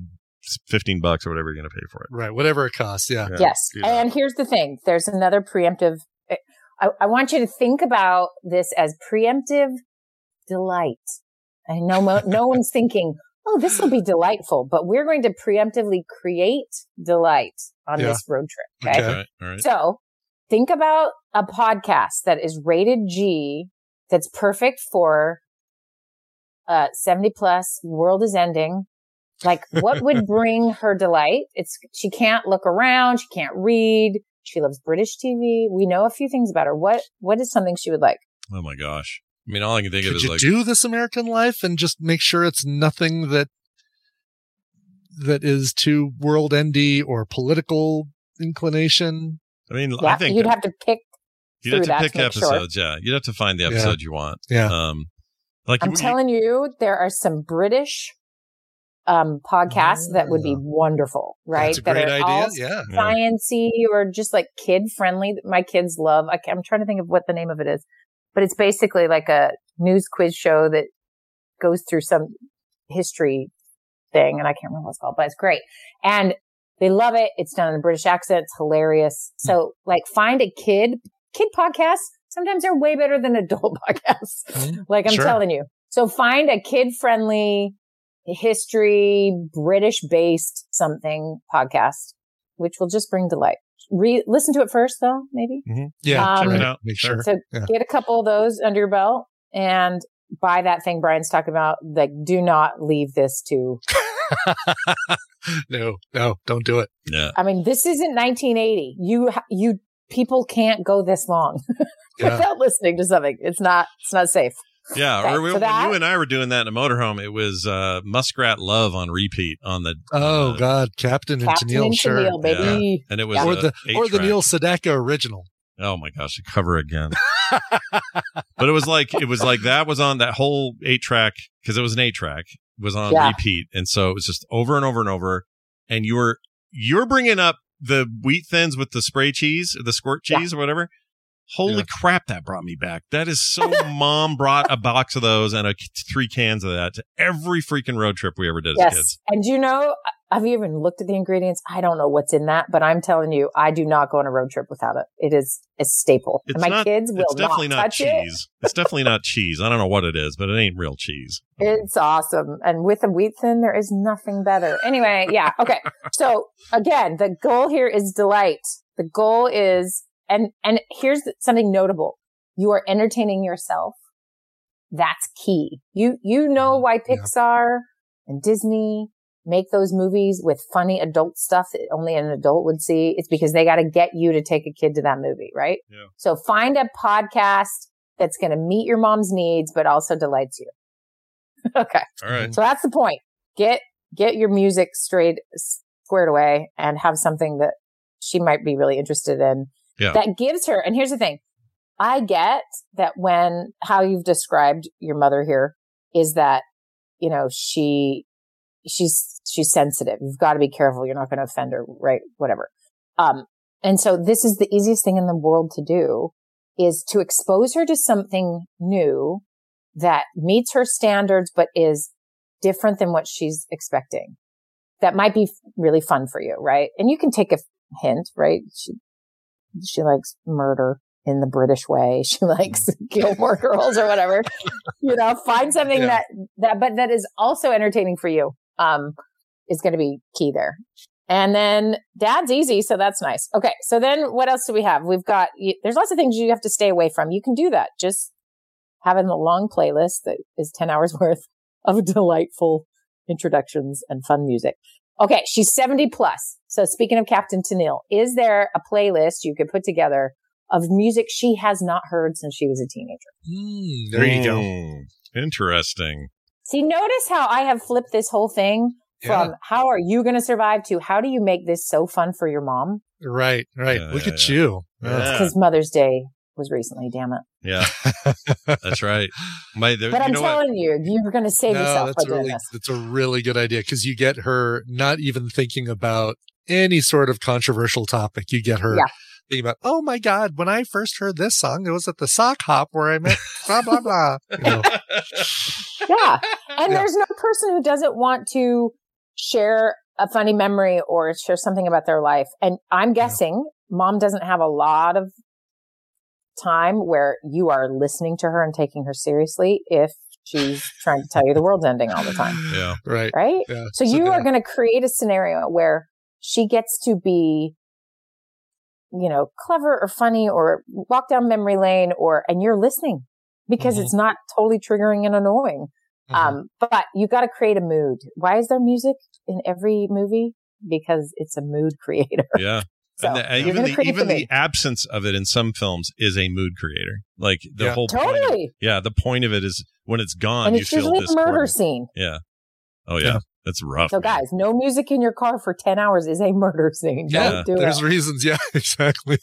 fifteen bucks or whatever you're going to pay for it. Right, whatever it costs. Yeah. Yes. do that. And here's the thing there's another preemptive. I, I want you to think about this as preemptive delight. I know mo- no one's thinking, oh, this will be delightful, but we're going to preemptively create delight on Yeah. this road trip. Okay. Okay, all right. So think about a podcast that is rated G that's perfect for uh 70 plus world is ending like what would bring her delight it's she can't look around she can't read she loves british tv we know a few things about her what what is something she would like Oh my gosh! I mean, all I can think of is you like do this American life and just make sure it's nothing that that is too world endy or political inclination? I mean, yeah I think you'd have to pick you'd have to pick to make sure. episodes. Yeah, you'd have to find the Yeah. episode you want. Yeah. Um, like i'm you- telling you there are some british um podcasts that would be ah. wonderful right That's a that great are idea. all Yeah. Yeah. sciency or just like kid friendly my kids love. I, am trying to think of what the name of it is, but it's basically like a news quiz show that goes through some history thing, and I can't remember what it's called, but it's great. And they love it. It's done in a British accent. It's hilarious. Hmm. So like find a kid, kid podcast. Sometimes they're way better than adult podcasts. Hmm. like I'm Sure. telling you. So find a kid friendly history, British based something podcast, which will just bring delight. Re- listen to it first though, maybe. Yeah, Um, check it out. Make sure. So Yeah. get a couple of those under your belt and buy that thing Brian's talking about. Like, do not leave this to, no, no, don't do it. Yeah. I mean, this isn't 1980. You, you, people can't go this long Yeah. without listening to something. It's not, it's not safe. Yeah, Okay, or we, so when you and I were doing that in a motorhome, it was uh, Muskrat Love on repeat on the Oh God, Captain and Captain Tennille, and sure. Tennille, baby. and it was or the or the. Neil Sedaka original. Oh my gosh, the cover again. but it was like it was like that was on that whole eight track because it was an eight track was on Yeah. repeat, and so it was just over and over and over. And you were you're bringing up the wheat thins with the spray cheese, the squirt cheese or whatever. Holy crap, that brought me back. That is so. Mom brought a box of those and a, three cans of that to every freaking road trip we ever did as kids. And you know, uh, have you even looked at the ingredients? I don't know what's in that, but I'm telling you, I do not go on a road trip without it. It is a staple. It's my not, kids will it's definitely not not, touch it. cheese. It's definitely not cheese. I don't know what it is, but it ain't real cheese. It's awesome. And with a wheat thin, there is nothing better. Anyway, yeah. Okay. So again, the goal here is delight. The goal is, and, and here's something notable. You are entertaining yourself. That's key. You, you know mm-hmm. why Pixar and Disney make those movies with funny adult stuff that only an adult would see. It's because they got to get you to take a kid to that movie, right? Yeah. So find a podcast that's going to meet your mom's needs, but also delights you. okay. All right. So that's the point. Get, get your music straight, squared away and have something that she might be really interested in Yeah. that gives her. And here's the thing. I get that when how you've described your mother here is that, you know, she, she's, she's sensitive. You've got to be careful. You're not going to offend her, right? Whatever. Um, and so this is the easiest thing in the world to do is to expose her to something new that meets her standards, but is different than what she's expecting. That might be really fun for you, right? And you can take a hint, right? She, she likes murder in the British way. She likes Gilmore Girls or whatever. you know, find something Yeah. that, that, but that is also entertaining for you. Um, is going to be key there. And then dad's easy. So that's nice. Okay. So then what else do we have? We've got, there's lots of things you have to stay away from. You can do that. Just having a long playlist that is 10 hours worth of delightful introductions and fun music. Okay. She's 70 plus. So speaking of Captain Tennille, is there a playlist you could put together of music she has not heard since she was a teenager? there you go. Mm, Interesting. See, notice how I have flipped this whole thing from Yeah. how are you going to survive to how do you make this so fun for your mom? Right, right. Look at you. Yeah. Because Mother's Day was recently, damn it. Yeah, that's right. My, there, But I'm know what? telling you, you're going to save no, yourself by that's doing this. that's a really good idea because you get her not even thinking about any sort of controversial topic. You get her Yeah. thinking about, oh my god, when I first heard this song, it was at the sock hop where I met blah blah blah. You know, yeah. And there's no person who doesn't want to share a funny memory or share something about their life. And I'm guessing mom doesn't have a lot of time where you are listening to her and taking her seriously if she's trying to tell you the world's ending all the time. Yeah. Right. Right? Yeah. So you yeah. are going to create a scenario where she gets to be, you know, clever or funny or walk down memory lane or, and you're listening because Mm-hmm. it's not totally triggering and annoying. Um, but you got to create a mood. Why is there music in every movie? Because it's a mood creator. Yeah. So, and the, and even the even the the absence of it in some films is a mood creator. Like the Yeah. whole point of- Totally. yeah, the point of it is when it's gone, and you it's feel usually a discordant. murder scene. Yeah. Oh yeah, Yeah. That's rough. So guys, no music in your car for 10 hours is a murder scene. Yeah, Don't do there's it. reasons. Yeah, exactly.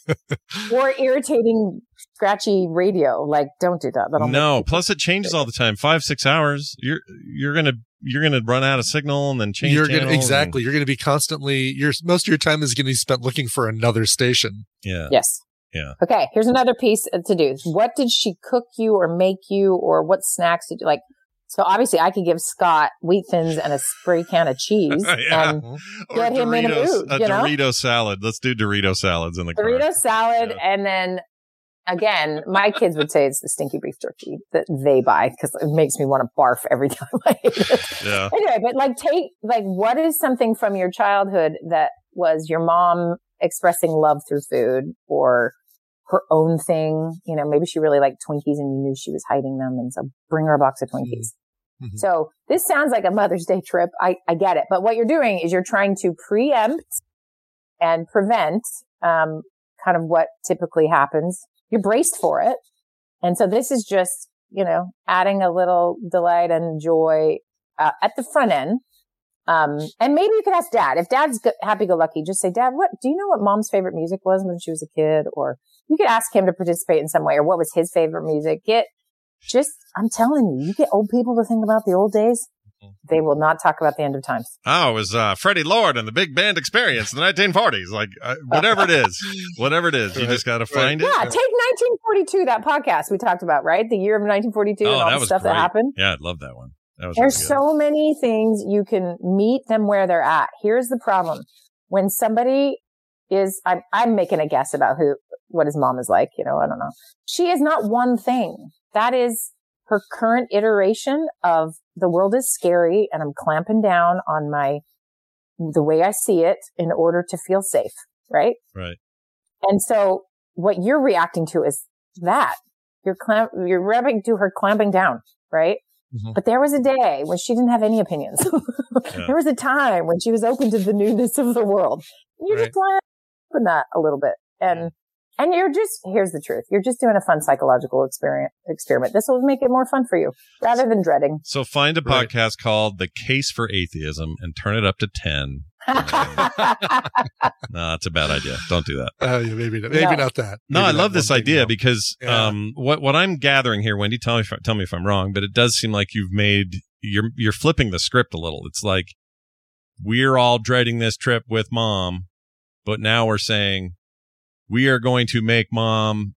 or irritating, scratchy radio. Like, don't do that. That'll no, plus it changes all the time. Five six hours. You're you're gonna you're gonna run out of signal and then change. you're gonna channels exactly. You're gonna be constantly. Your most of your time is gonna be spent looking for another station. yeah. Yes. Yeah. Okay, here's another piece to do. What did she cook you or make you or what snacks did you like? So obviously I could give Scott wheat thins and a spray can of cheese Yeah. and Or get him in a mood, a you know? Dorito salad. Let's do Dorito salads in the car. Dorito salad and then again, my kids would say it's the stinky beef jerky that they buy because it makes me want to barf every time I eat it. Yeah. anyway, but like take like what is something from your childhood that was your mom expressing love through food or her own thing? You know, maybe she really liked Twinkies and you knew she was hiding them and so bring her a box of Twinkies. Mhm. So this sounds like a Mother's Day trip. I, I get it. But what you're doing is you're trying to preempt and prevent, um, kind of what typically happens. You're braced for it. And so this is just, you know, adding a little delight and joy uh, at the front end. Um, and maybe you could ask dad if dad's happy go lucky, just say, dad, what do you know what mom's favorite music was when she was a kid? Or you could ask him to participate in some way or what was his favorite music? Get just, I'm telling you, you get old people to think about the old days. They will not talk about the end of times. Oh, it was uh, Freddie Lord and the Big Band Experience in the 1940s. Like uh, whatever it is, whatever it is, you just got to find it. Yeah, take 1942, that podcast we talked about, right? The year of 1942 Oh, and all that the stuff great. that happened. Yeah, I love that one. That was There's really so many things you can meet them where they're at. Here's the problem. When somebody is, I'm, I'm making a guess about who, what his mom is like, you know, I don't know. She is not one thing. That is her current iteration of the world is scary and I'm clamping down on my, the way I see it in order to feel safe, right? right. And so what you're reacting to is that you're clamp, you're reacting to her clamping down, right? Mhm. But there was a day when she didn't have any opinions. There was a time when she was open to the newness of the world. You're just playing open that a little bit. And, and you're just, here's the truth. You're just doing a fun psychological experience, experiment. This will make it more fun for you rather than dreading. So find a podcast called "The Case for Atheism" and turn it up to ten. no, that's a bad idea. Don't do that. Uh, yeah, maybe maybe No. not that. No, I love this idea no. because Yeah. um, what what I'm gathering here, Wendi, tell me if, tell me if I'm wrong, but it does seem like you've made you're you're flipping the script a little. It's like we're all dreading this trip with mom, but now we're saying we are going to make mom.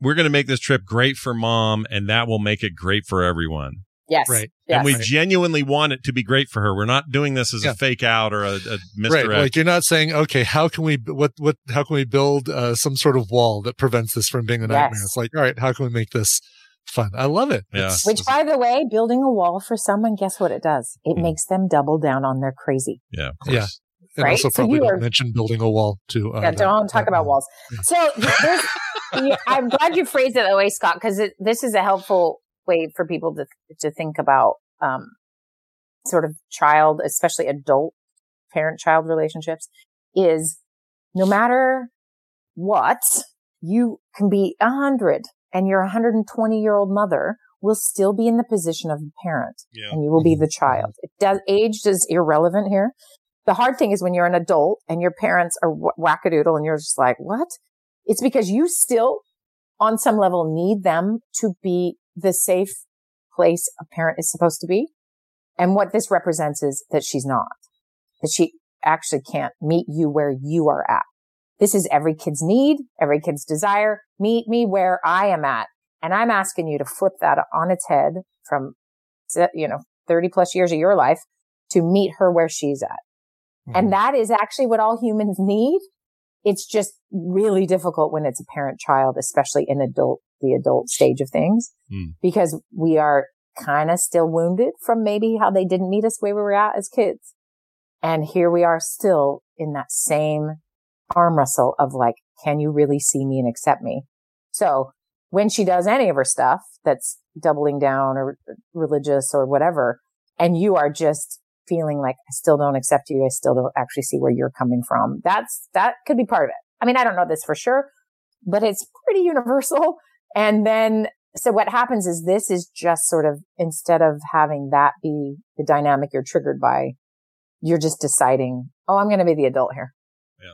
We're going to make this trip great for mom, and that will make it great for everyone. Yes. Right. Yes. And we Right. genuinely want it to be great for her. We're not doing this as Yeah. a fake out or a, a Mr. Right, like you're not saying, okay, how can we, what, what, how can we build uh, some sort of wall that prevents this from being a nightmare? Yes. It's like, all right, how can we make this fun? I love it. Yeah. It's- Which, by the way, building a wall for someone, guess what it does? It Hmm. makes them double down on their crazy. yeah, of course. Yeah. And Right? also So probably you don't are- mention building a wall to. Uh, yeah, don't talk that about wall. walls. So yeah, I'm glad you phrased it that way, Scott, because this is a helpful way for people to to think about um, sort of child, especially adult parent-child relationships. Is no matter what, you can be a hundred, and your 120 year old mother will still be in the position of a parent, Yeah. and you will be the child. It does age is irrelevant here. The hard thing is when you're an adult and your parents are wackadoodle and you're just like, what? It's because you still, on some level, need them to be the safe place a parent is supposed to be. And what this represents is that she's not, that she actually can't meet you where you are at. This is every kid's need, every kid's desire. Meet me where I am at. And I'm asking you to flip that on its head from, you know, 30 plus years of your life to meet her where she's at. And that is actually what all humans need. It's just really difficult when it's a parent child, especially in adult, the adult stage of things, Hmm. because we are kind of still wounded from maybe how they didn't meet us where we were at as kids. And here we are still in that same arm wrestle of like, can you really see me and accept me? So when she does any of her stuff that's doubling down or religious or whatever, and you are just feeling like, I still don't accept you. I still don't actually see where you're coming from. That's, that could be part of it. I mean, I don't know this for sure, but it's pretty universal. And then, so what happens is this is just sort of, instead of having that be the dynamic you're triggered by, you're just deciding, oh, I'm going to be the adult here.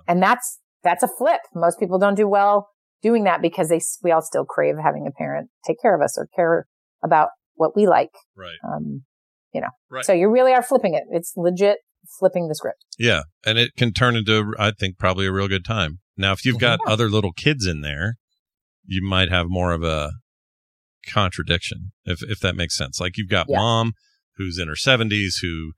And that's, that's a flip. Most people don't do well doing that because they, we all still crave having a parent take care of us or care about what we like. Right. Um, you know, Right. so you really are flipping it. It's legit flipping the script. Yeah, and it can turn into I think probably a real good time. Now, if you've got other little kids in there, you might have more of a contradiction, if if that makes sense. Like you've got Yeah. mom who's in her seventies, who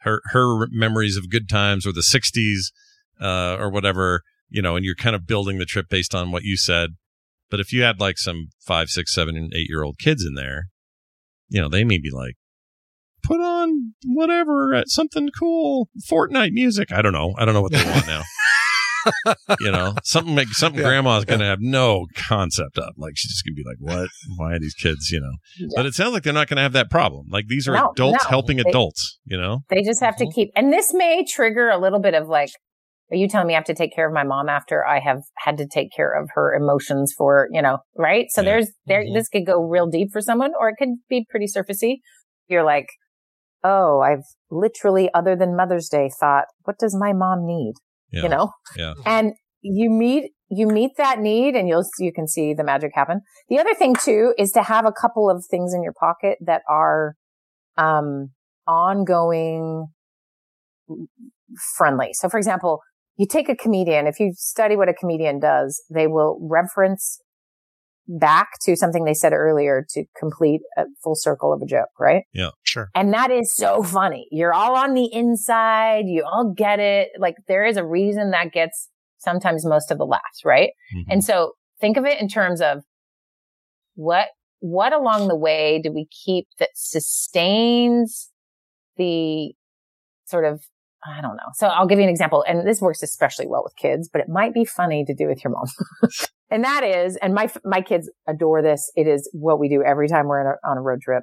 her her memories of good times or the sixties uh, or whatever, you know, and you're kind of building the trip based on what you said. But if you had like some five, six, seven, and eight year old kids in there, you know, they may be like, put on whatever, uh, something cool, Fortnite music. I don't know. I don't know what they want now. you know, something like something Yeah, grandma's gonna have no concept of. Like she's just gonna be like, "What? Why are these kids?" You know. But it sounds like they're not gonna have that problem. Like these are No, adults no. helping They- adults. You know. They just have to keep, and this may trigger a little bit of like, are you telling me I have to take care of my mom after I have had to take care of her emotions for, you know, right? So there's, there, this could go real deep for someone or it could be pretty surfacey. You're like, oh, I've literally, other than Mother's Day, thought, what does my mom need? Yeah. You know? Yeah. and you meet you meet that need and you'll you can see the magic happen the other thing too is to have a couple of things in your pocket that are um ongoing friendly so for example you take a comedian if you study what a comedian does they will reference back to something they said earlier to complete a full circle of a joke right Yeah. Sure. and that is so funny. You're all on the inside. You all get it. Like there is a reason that gets sometimes most of the laughs, right? Mm-hmm. And so think of it in terms of what, what along the way do we keep that sustains the sort of, I don't know. So I'll give you an example. And this works especially well with kids, but it might be funny to do with your mom. and that is, and my, my kids adore this. It is what we do every time we're a, on a road trip.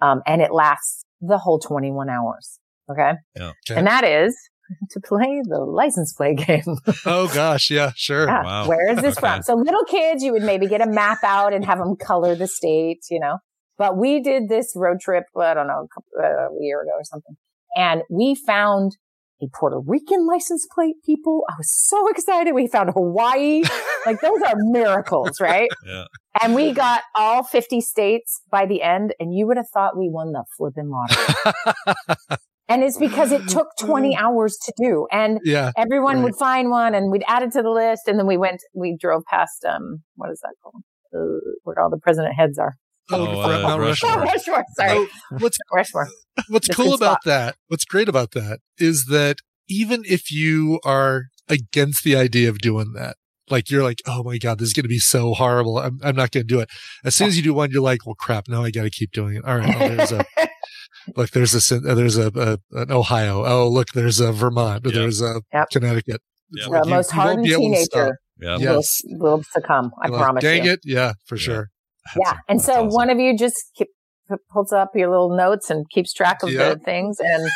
Um, and it lasts the whole 21 hours. Okay. Yeah. And that is to play the license plate game. oh gosh, yeah, sure. Yeah. Where is this from? So little kids, you would maybe get a map out and have them color the states, you know. But we did this road trip, I don't know, a, couple, uh, a year ago or something, and we found a Puerto Rican license plate. People, I was so excited. We found Hawaii. like those are miracles, right? Yeah. And we got all 50 states by the end, and you would have thought we won the flipping lottery. and it's because it took 20 hours to do. And Yeah, everyone right. would find one and we'd add it to the list. And then we went, we drove past, um, what is that called? Uh, where all the president heads are. Oh, uh, Mount Rushmore. Mount Rushmore. Sorry. Oh, what's Rushmore. what's That's cool about spot. that, what's great about that is that even if you are against the idea of doing that, like you're like, oh my God, this is going to be so horrible. I'm, I'm not going to do it. As soon as you do one, you're like, well, crap. Now I got to keep doing it. All right. Oh, there's a, look, there's a, uh, there's a, a, an Ohio. Oh, look, there's a Vermont. There's a Connecticut. It's The you- most hardened be able to stop. teenager Yeah. will, Yes. will succumb. I You're like, promise Dang you. it. Yeah, for sure. Yeah. And so one of you just keep, pulls up your little notes and keeps track of Yep. the things. And,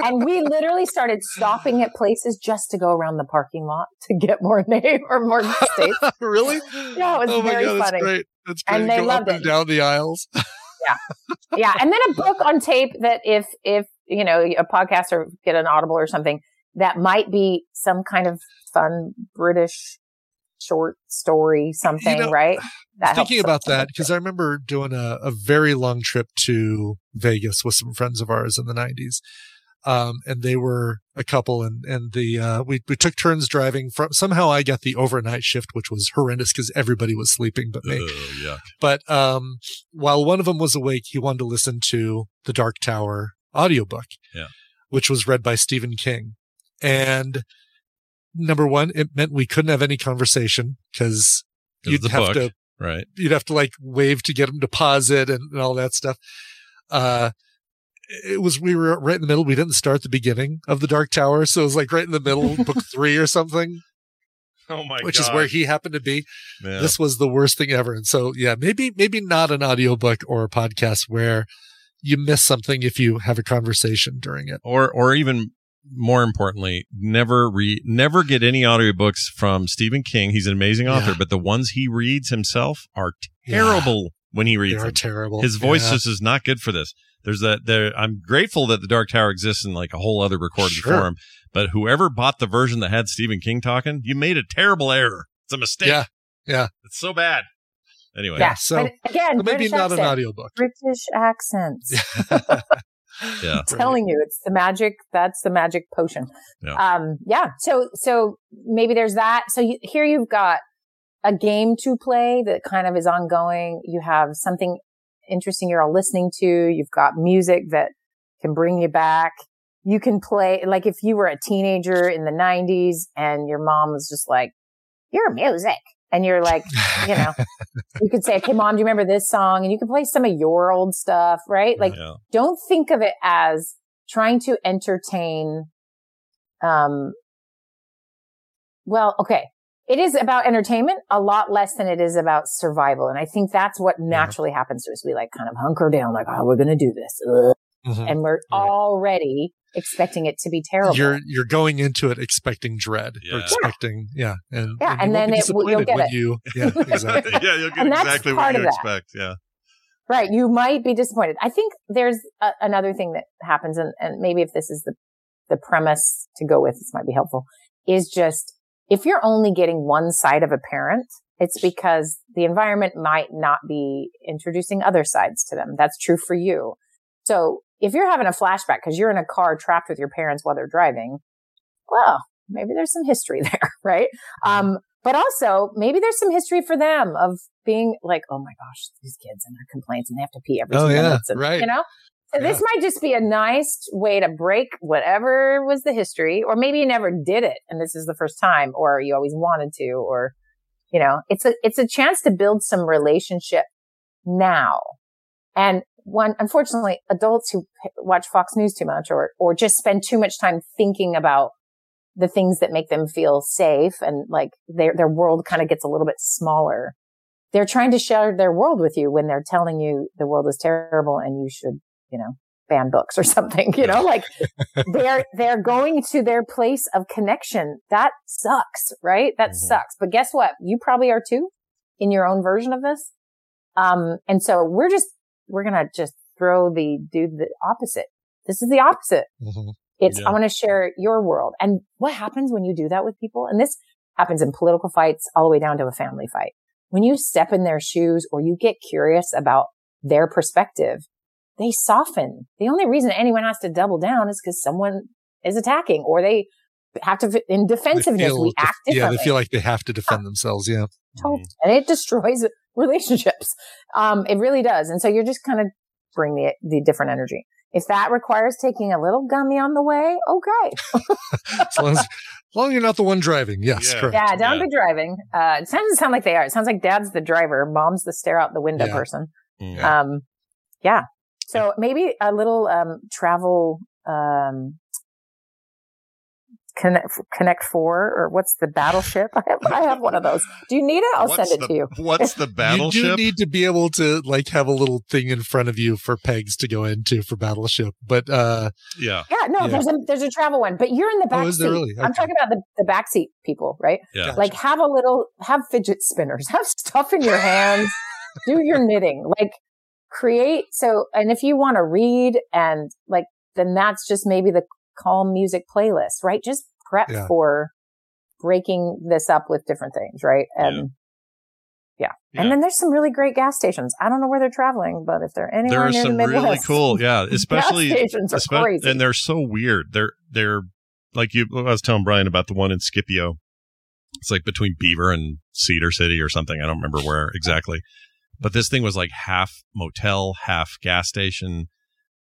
and we literally started stopping at places just to go around the parking lot to get more name or more states. really? Yeah, it was oh very God, that's funny. great. That's great. And they Go loved up and it. down the aisles. Yeah. Yeah. And then a book on tape that if, if, you know, a podcast or get an audible or something that might be some kind of fun British short story, something, know, right? That thinking helps. about that because I remember doing a, a very long trip to Vegas with some friends of ours in the nineties. Um, and they were a couple and, and the, uh, we, we took turns driving from, somehow I got the overnight shift, which was horrendous because everybody was sleeping but me. Ugh, yuck. But, um, while one of them was awake, he wanted to listen to the Dark Tower audiobook, Yeah. which was read by Stephen King. And number one, it meant we couldn't have any conversation because you'd have book, to right? you'd have to like wave to get them to pause it and, and all that stuff. Uh, it was we were right in the middle. We didn't start the beginning of the Dark Tower, so it was like right in the middle, book three or something, Oh my which is where he happened to be. Yeah. This was the worst thing ever. And so, yeah, maybe maybe not an audiobook or a podcast where you miss something if you have a conversation during it. or or even more importantly, never read, never get any audiobooks from Stephen King. He's an amazing author, Yeah. but the ones he reads himself are terrible when he reads They are them. terrible. His voice Yeah. just is not good for this. There's that there. I'm grateful that the Dark Tower exists in like a whole other recorded Sure. form. But whoever bought the version that had Stephen King talking, you made a terrible error. It's a mistake. Yeah. Yeah. It's so bad. Anyway. Yeah. So, but again, so maybe British not an accent. audiobook. British accents. Yeah. Telling you, it's the magic. That's the magic potion. Yeah. Um, yeah. So, so maybe there's that. So you, here you've got a game to play that kind of is ongoing. You have something interesting you're all listening to. You've got music that can bring you back. You can play, like if you were a teenager in the nineties and your mom was just like, your music. And you're like, you know, you could say, okay, mom, do you remember this song? And you can play some of your old stuff, right? Like, Yeah. don't think of it as trying to entertain, um, well, okay. It is about entertainment a lot less than it is about survival. And I think that's what naturally happens to us. We like kind of hunker down, like, oh, we're going to do this. Ugh. Mhm. And we're already expecting it to be terrible. You're you're going into it expecting dread or Yeah. expecting yeah and Yeah, you and then be it you'll get it. you yeah exactly yeah, you'll get And that's exactly part what you of that. expect. Yeah. Right. You might be disappointed. I think there's a, another thing that happens, and, and maybe if this is the, the premise to go with, this might be helpful, is just if you're only getting one side of a parent, it's because the environment might not be introducing other sides to them. That's true for you. So if you're having a flashback because you're in a car trapped with your parents while they're driving, well, maybe there's some history there, right? Um, but also maybe there's some history for them of being like, oh my gosh, these kids and their complaints and they have to pee every Oh, yeah, minutes. And, right. You know? So this might just be a nice way to break whatever was the history, or maybe you never did it and this is the first time, or you always wanted to, or, you know, it's a, it's a chance to build some relationship now. And one, unfortunately, adults who watch Fox News too much or, or just spend too much time thinking about the things that make them feel safe and like their, their world kind of gets a little bit smaller. They're trying to share their world with you when they're telling you the world is terrible and you should, you know, ban books or something, you know, like they're, they're going to their place of connection. That sucks, right? That sucks. But guess what? You probably are too in your own version of this. Um, and so we're just, we're going to just throw the dude the opposite. This is the opposite. Mhm. It's, Yeah. I want to share your world. And what happens when you do that with people? And this happens in political fights all the way down to a family fight. When you step in their shoes or you get curious about their perspective, they soften. The only reason anyone has to double down is because someone is attacking or they have to, in defensiveness, feel we def- act yeah differently. they feel like they have to defend themselves yeah Tot- and it destroys relationships. Um, it really does. And so you're just kind of bring the, the different energy. If that requires taking a little gummy on the way, okay. as long as, as long as you're not the one driving yes correct Yeah, don't be driving. Uh, it doesn't sound like they are. It sounds like dad's the driver, mom's the stare out the window Yeah. person. Yeah. Um, yeah. So maybe a little, um, travel, um, connect, connect four or what's the battleship? I have, I have one of those. Do you need it? I'll What's send it the- to you. What's the Battleship? you do need to be able to like have a little thing in front of you for pegs to go into for battleship but uh yeah Yeah, no, Yeah. there's a there's a travel one, but you're in the Oh, back is seat. really? I'm talking about the the backseat people, right? Yeah. Like have a little have fidget spinners, have stuff in your hands, do your knitting, like create. So, and if you want to read and like, then that's just maybe the calm music playlist, right? Just prep Yeah. for breaking this up with different things, right? And yeah. And then there's some really great gas stations. I don't know where they're traveling, but if they're anywhere there are near some the Midwest, really cool, yeah, especially gas stations are espe- crazy. and they're so weird. They're they're like you. I was telling Brian about the one in Scipio. It's like between Beaver and Cedar City or something. I don't remember where exactly, but this thing was like half motel, half gas station.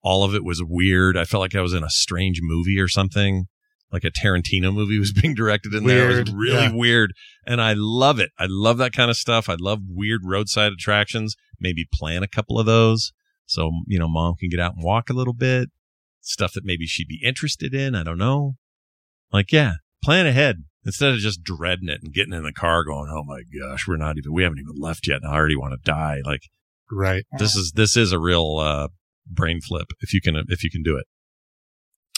All of it was weird. I felt like I was in a strange movie or something. like a Tarantino movie was being directed in there. It was really yeah. weird. And I love it. I love that kind of stuff. I love weird roadside attractions. Maybe plan a couple of those. So, you know, mom can get out and walk a little bit. Stuff that maybe she'd be interested in. I don't know. Like, yeah, plan ahead instead of just dreading it and getting in the car going, Oh my gosh, we're not even, we haven't even left yet. And I already want to die. Like, Right. this is, this is a real, uh, brain flip if you can, if you can do it.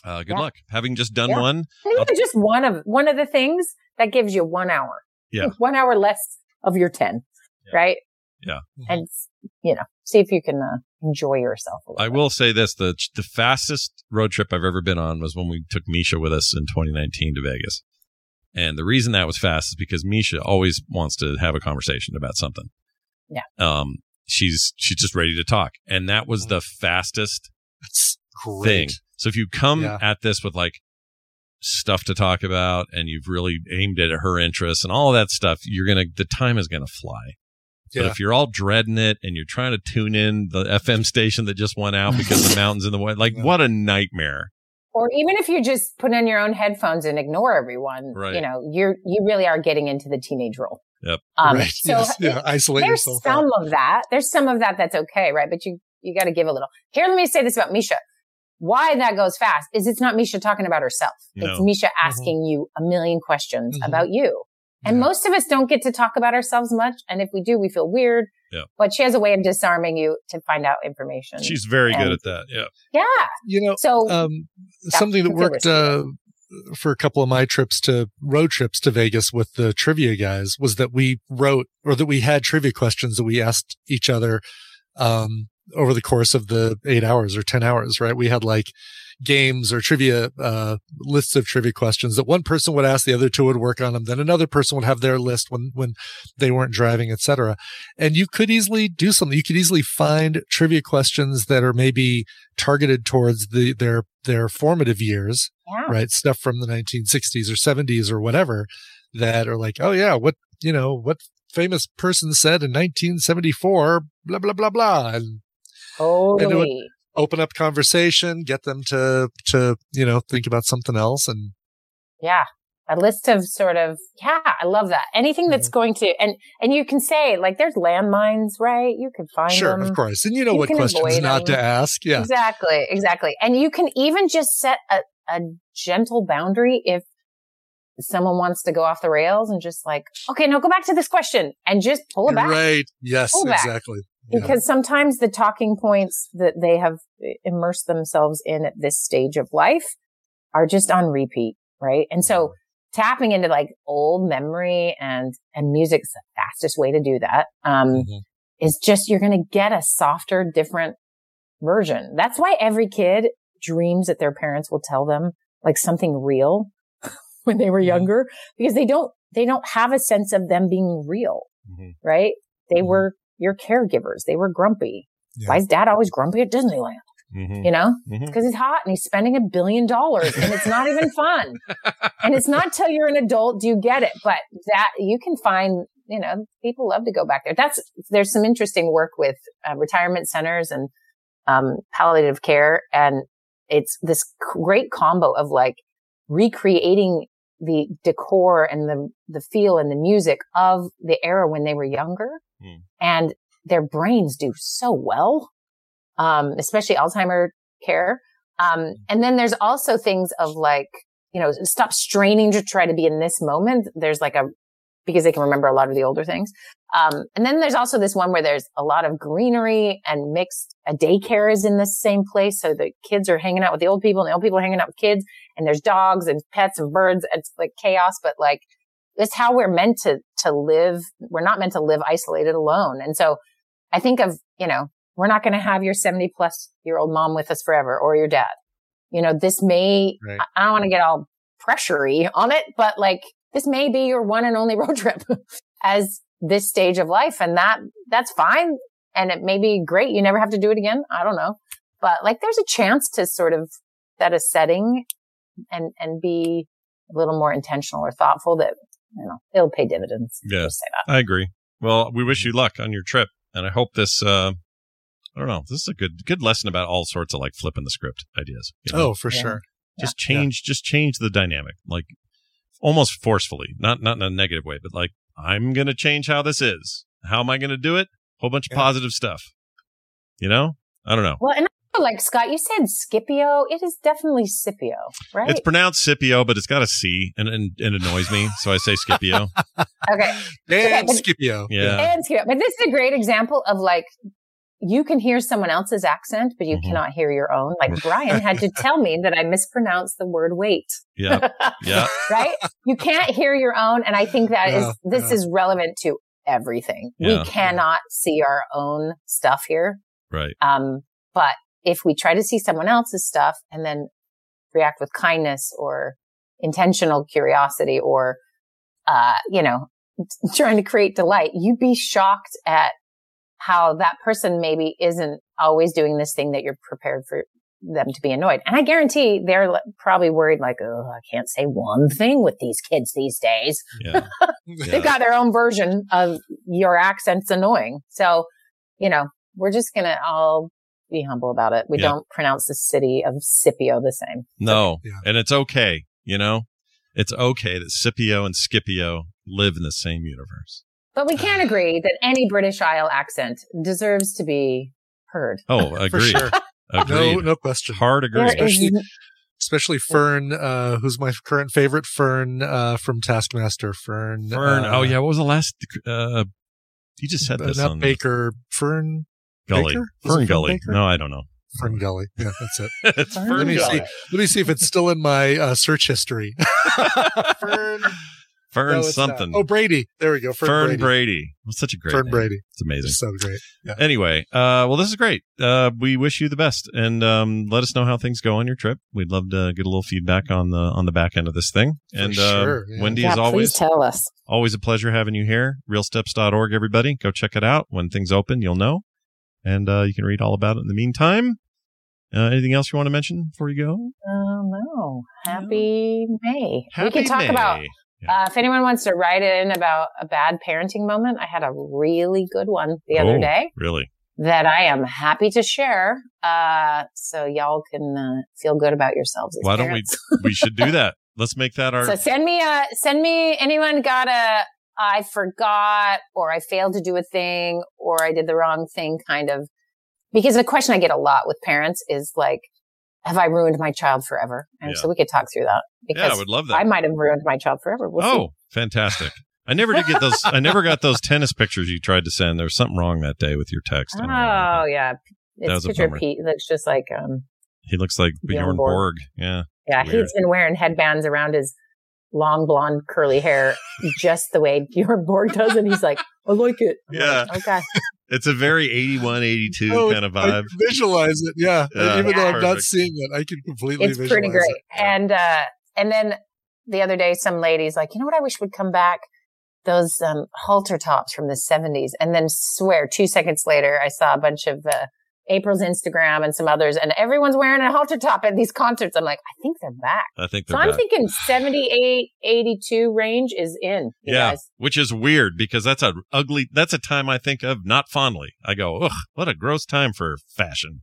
Uh, good Yeah. luck. Having just done Yeah. one. Just one of one of the things that gives you one hour. Yeah. One hour less of your 10, right? Yeah. And, you know, see if you can uh, enjoy yourself a little. I will say this: the the fastest road trip I've ever been on was when we took Misha with us in 2019 to Vegas. And the reason that was fast is because Misha always wants to have a conversation about something. Yeah. Um, she's she's just ready to talk, and that was the mm. fastest That's thing. So if you come Yeah. at this with like stuff to talk about, and you've really aimed it at her interests and all that stuff, you're gonna the time is gonna fly. But if you're all dreading it and you're trying to tune in the FM station that just went out because the mountain's in the way, like what a nightmare. Or even if you just put in your own headphones and ignore everyone, Right. you know, you're, you really are getting into the teenage role. Yep. Um, right. so yes. Yeah. Isolate there's yourself. some of that. There's some of that that's okay, right? But you, you got to give a little. Here, let me say this about Misha. Why that goes fast is it's not Misha talking about herself. It's No. Misha asking you a million questions Mhm. about you. And Yeah. most of us don't get to talk about ourselves much. And if we do, we feel weird. Yeah. But she has a way of disarming you to find out information. She's very good at that. Yeah. yeah. You know, So um, something that worked uh, for a couple of my trips to road trips to Vegas with the trivia guys was that we wrote or that we had trivia questions that we asked each other um, over the course of the eight hours or 10 hours, right? We had like games or trivia uh, lists of trivia questions that one person would ask, the other two would work on them. Then another person would have their list when when they weren't driving, etc. And you could easily do something. You could easily find trivia questions that are maybe targeted towards the their their formative years, Yeah. right? Stuff from the 1960s or 70s or whatever that are like, oh yeah, what you know, what famous person said in 1974, blah blah blah blah, and And it would- open up conversation, get them to to you know think about something else, and Yeah. A list of sort of, yeah, I love that. Anything that's Mm-hmm. going to, and, and you can say like, there's landmines, right? You can find sure, them. of course, and you know You what questions not them. to ask, yeah, Exactly. Exactly. And you can even just set a, a gentle boundary if someone wants to go off the rails and just like, okay, now go back to this question and just pull it back. right, yes, back. exactly, Yeah. Because sometimes the talking points that they have immersed themselves in at this stage of life are just on repeat, right? And so tapping into like old memory and, and music's the fastest way to do that. Um, Mhm. is just, you're going to get a softer, different version. That's why every kid dreams that their parents will tell them like something real when they were younger because they don't, they don't have a sense of them being real, Mhm. right? They Mhm. were your caregivers. They were grumpy. Yeah. Why is dad always grumpy at Disneyland? Mhm. You know, because he's hot and he's spending a billion dollars and it's not even fun. and it's not till you're an adult do you get it. But that you can find, you know, people love to go back there. That's, there's some interesting work with uh, retirement centers and, um, palliative care. And it's this great combo of like recreating the decor and the, the feel and the music of the era when they were younger. Hmm. And their brains do so well um, especially Alzheimer care. Um, and then there's also things of like, you know, stop straining to try to be in this moment. There's like a, because they can remember a lot of the older things. Um, and then there's also this one where there's a lot of greenery and mixed, a daycare is in the same place. So the kids are hanging out with the old people and the old people are hanging out with kids and there's dogs and pets and birds. It's like chaos, but like, it's how we're meant to, to live. We're not meant to live isolated alone. And so I think of, you know, we're not going to have your 70 plus year old mom with us forever or your dad. You know, this may, Right. I- I don't want to get all pressury on it, but like this may be your one and only road trip as this stage of life. And that, that's fine. And it may be great. You never have to do it again. I don't know. But like there's a chance to sort of set a setting and, and be a little more intentional or thoughtful that, you know, it'll pay dividends. Yeah. Say that. I agree. Well, we wish you luck on your trip, and I hope this. Uh, I don't know. This is a good good lesson about all sorts of like flipping the script ideas. you know? oh, for Yeah. sure, Just change, just change the dynamic, like almost forcefully, not not in a negative way, but like I'm gonna change how this is. How am I gonna do it? Whole bunch of positive stuff. You know, I don't know. Well, and I feel like Scott, you said Scipio. It is definitely Scipio, right? It's pronounced Scipio, but it's got a C, and and it annoys me, so I say Scipio. okay. Okay, And but- Scipio. Yeah. And Scipio. But this is a great example of like, you can hear someone else's accent, but you Mm-hmm. cannot hear your own. Like Brian had to tell me that I mispronounced the word wait. Yeah, yeah. right? You can't hear your own. And I think that is Yeah, this yeah. is relevant to everything. Yeah. We cannot see our own stuff here. Right. Um, but if we try to see someone else's stuff and then react with kindness or intentional curiosity or, uh, you know, trying to create delight, you'd be shocked at how that person maybe isn't always doing this thing that you're prepared for them to be annoyed. And I guarantee they're probably worried like, oh, I can't say one thing with these kids these days. Yeah. They've got their own version of your accent's annoying. So, you know, we're just going to all be humble about it. We Yeah. don't pronounce the city of Scipio the same. No, and it's okay. You know, it's okay that Scipio and Scipio live in the same universe. But we can agree that any British Isle accent deserves to be heard. Oh, For agreed. sure. Agreed. No, no question. Hard agree. Especially, especially Fern, uh, who's my current favorite. Fern, uh, from Taskmaster. Fern. Fern. uh, oh yeah, what was the last? Uh, you just said this not on Baker. Fern. Gully. Baker? Was it Fern Gully. Baker? No, I don't know. Fern Gully. Yeah, that's it. it's let Fern me see. Let me see if it's still in my uh, search history. Fern. Fern No, it's not. something. Oh, Brady. There we go. Fern, Fern Brady. Brady. Well, such a great Fern name. Brady. It's amazing. So great. Yeah. Anyway, uh, well, this is great. Uh, we wish you the best, and um, let us know how things go on your trip. We'd love to get a little feedback on the on the back end of this thing. For and sure, yeah. Wendi, yeah, as always, tell us. always a pleasure having you here. Realsteps.org, everybody, go check it out. When things open, you'll know, and uh, you can read all about it in the meantime. Uh, anything else you want to mention before you go? Oh no! Happy May. we Happy can talk May. about uh, if anyone wants to write in about a bad parenting moment. I had a really good one the other Oh, day Really? that I am happy to share, uh, so y'all can uh, feel good about yourselves. As Why don't we? we should do that. Let's make that our. So send me a send me anyone got a I forgot or I failed to do a thing or I did the wrong thing kind of because the question I get a lot with parents is like, have I ruined my child forever? And Yeah. so we could talk through that because I would love that. I might have ruined my child forever. We'll see. oh, fantastic! I never did get those. I never got those tennis pictures you tried to send. There was something wrong that day with your text. I don't know. Oh yeah, That was it's a picture of bummer. Pete. Looks just like um He looks like Bjorn Bjorn Borg. Borg. Yeah. yeah. Weird. He's been wearing headbands around his long blonde curly hair just the way Bjorn Borg does, and he's like, I like it. I'm Yeah. like, okay. It's a very 81, 82 Oh, kind of vibe. can visualize it. Yeah. Yeah, Even though I'm not seeing it, I can completely it's visualize pretty great. it. And uh and then the other day some ladies like, you know what I wish would come back? Those um halter tops from the seventies. And then swear two seconds later I saw a bunch of uh April's Instagram and some others and everyone's wearing a halter top at these concerts. I'm like, I think they're back. I think So they're I'm thinking 78, 82 range is in. Yeah, guys. which is weird because that's a ugly. That's a time I think of not fondly. I go, ugh, what a gross time for fashion.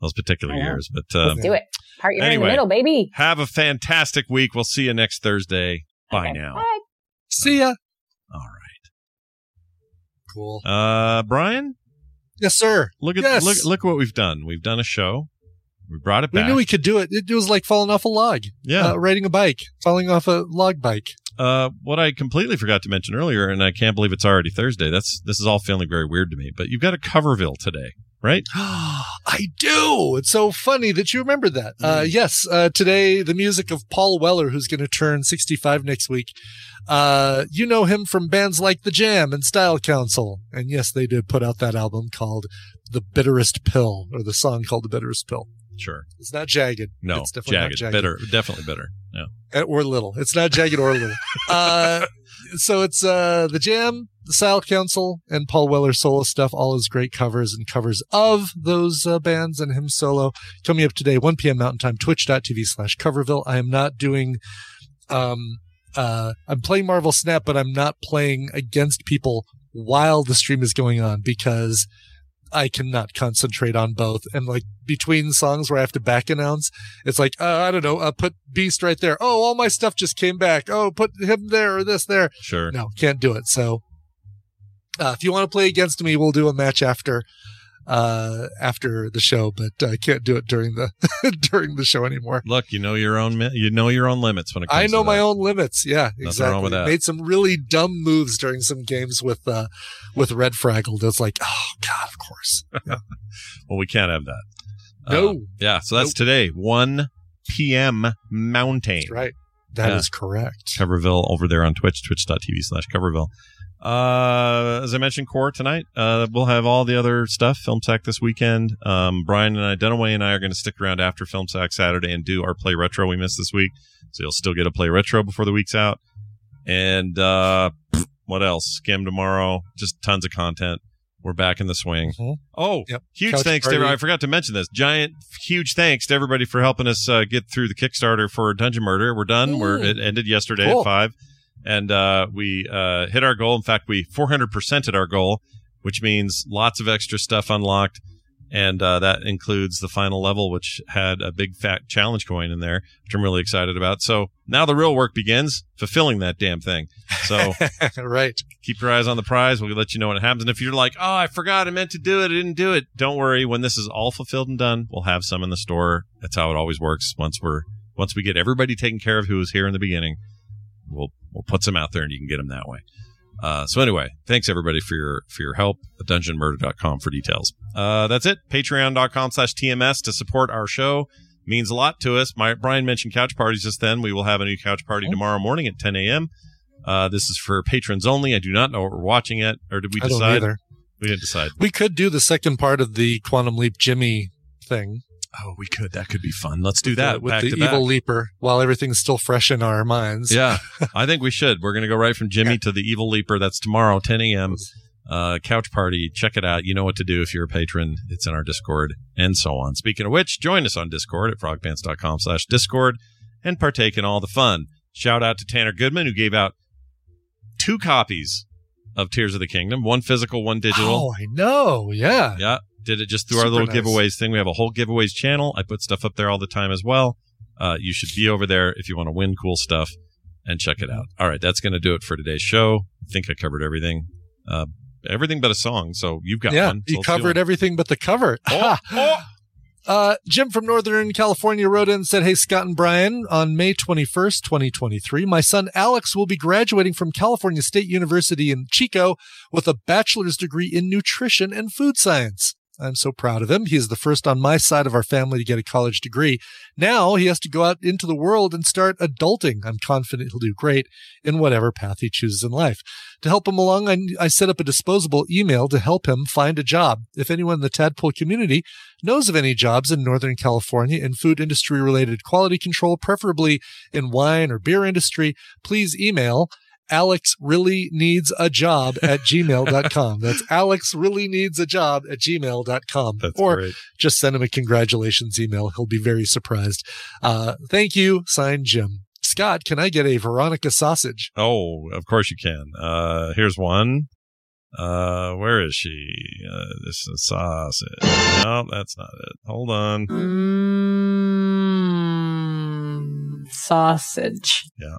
Those particular years, but um, Let's do it. Part you're in the anyway. middle, baby. have a fantastic week. We'll see you next Thursday. Bye now. Bye. See ya. All right. Cool. Uh, Brian, Yes, sir. look at Yes. look look what we've done. We've done a show. We brought it We knew we could do it. It was like falling off a log. Yeah. Uh, riding a bike, falling off a log bike. Uh, what I completely forgot to mention earlier, and I can't believe it's already Thursday. That's this is all feeling very weird to me. But you've got a Coverville today, right? I do. It's so funny that you remember that. Uh, Mm. yes. Uh, today, the music of Paul Weller, who's going to turn 65 next week. Uh, you know him from bands like The Jam and Style Council. And yes, they did put out that album called The Bitterest Pill, or the song called The Bitterest Pill. Sure. It's not jagged. No, it's definitely jagged, not jagged. bitter, definitely bitter. Yeah. Uh, or little. It's not jagged or little. uh, so it's uh, the Jam, the Style Council, and Paul Weller solo stuff. All his great covers and covers of those uh, bands and him solo. Coming up today, 1 p.m. Mountain Time, twitch.tv slash Coverville. I am not doing. Um, uh, I'm playing Marvel Snap, but I'm not playing against people while the stream is going on because I cannot concentrate on both. And like between songs where I have to back announce, it's like, uh, I don't know, uh, put Beast right there. Oh, all my stuff just came back. Oh, put him there or this there. Sure. No, can't do it. So, uh, if you want to play against me, we'll do a match after, uh, after the show, but I can't do it during the, during the show anymore. Look, you know your own you know your own limits when it comes I know my that. own limits. Yeah, Nothing exactly. wrong with that. Made some really dumb moves during some games with uh with Red Fraggle. That's like, oh god, of course. Yeah. Well, we can't have that. No. Uh, yeah, so that's Nope. today, 1 p.m. Mountain. That's right. That is Yeah. correct. Coverville over there on Twitch, twitch.tv slash Coverville. Uh, as I mentioned, core tonight. Uh, we'll have all the other stuff. Film Sack this weekend. Um, Brian and I, Dunaway and I are going to stick around after Film Sack Saturday and do our Play Retro we missed this week. So you'll still get a Play Retro before the week's out. And, uh, what else? Skim tomorrow. Just tons of content. We're back in the swing. Oh, huge Couch thanks party. to I forgot to mention this. Giant, huge thanks to everybody for helping us uh, get through the Kickstarter for Dungeon Murder. We're done. We're it ended yesterday Cool. at five, and uh, we uh, hit our goal. In fact, we 400 percented our goal, which means lots of extra stuff unlocked, and uh, that includes the final level, which had a big fat challenge coin in there, which I'm really excited about. So now the real work begins, fulfilling that damn thing. So right. keep your eyes on the prize. We'll let you know what happens. And if you're like, oh, I forgot, I meant to do it, I didn't do it, don't worry. When this is all fulfilled and done, we'll have some in the store. That's how it always works. Once we're once we get everybody taken care of who was here in the beginning, we'll we'll put some out there and you can get them that way. Uh, so anyway, thanks everybody for your for your help. Dungeonmurder.com for details. Uh, that's it. Patreon.com slash TMS to support our show means a lot to us. My Brian mentioned couch parties just then. We will have a new couch party tomorrow morning at 10 a.m. Uh, this is for patrons only. I do not know what we're watching yet, or did we decide? We didn't decide. We could do the second part of the Quantum Leap Jimmy thing. Oh, we could. That could be fun. Let's do With that the, with the evil back. leaper while everything's still fresh in our minds. Yeah, I think we should. We're going to go right from Jimmy to the Evil Leaper. That's tomorrow, 10 a.m. Uh, couch party. Check it out. You know what to do if you're a patron. It's in our Discord and so on. Speaking of which, join us on Discord at frogpants.com slash Discord and partake in all the fun. Shout out to Tanner Goodman who gave out two copies of Tears of the Kingdom, one physical, one digital. Oh, I know. Yeah. Yeah. Did it just through our little nice. giveaways thing. We have a whole giveaways channel. I put stuff up there all the time as well. Uh, you should be over there if you want to win cool stuff and check it out. All right. That's going to do it for today's show. I think I covered everything. Uh, everything but a song. So you've got yeah, one. So you covered everything but the cover. Uh, Jim from Northern California wrote in and said, Hey, Scott and Brian, on May 21st, 2023, my son Alex will be graduating from California State University in Chico with a bachelor's degree in nutrition and food science. I'm so proud of him. He is the first on my side of our family to get a college degree. Now he has to go out into the world and start adulting. I'm confident he'll do great in whatever path he chooses in life. To help him along, I, I set up a disposable email to help him find a job. If anyone in the Tadpole community knows of any jobs in Northern California in food industry related quality control, preferably in wine or beer industry, please email Alex really needs a job at gmail.com. That's Alex really needs a job at gmail.com. That's or great. just send him a congratulations email. He'll be very surprised. Uh, thank you. Signed Jim. Scott, can I get a Veronica sausage? Oh, of course you can. Uh, here's one. Uh, where is she? Uh, this is sausage. No, that's not it. Hold on. Mm, sausage. Yeah.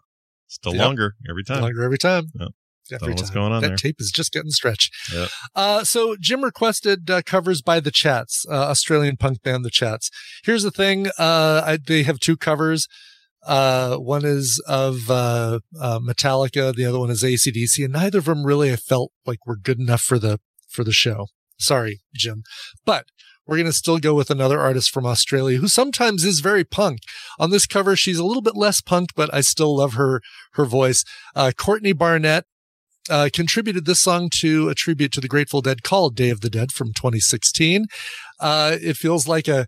Still Yep. longer every time. Longer every time. Yep. Every know what's time. going on that there. tape is just getting stretched. Yep. Uh, so Jim requested uh, covers by the Chats, uh, Australian punk band The Chats. Here's the thing: uh, I, they have two covers. Uh, one is of uh, uh, Metallica, the other one is ACDC, and neither of them really I felt like were good enough for the for the show. Sorry, Jim, but we're gonna still go with another artist from Australia who sometimes is very punk. On this cover, she's a little bit less punk, but I still love her her voice. Uh, Courtney Barnett uh, contributed this song to a tribute to the Grateful Dead called Day of the Dead from 2016. Uh, it feels like a,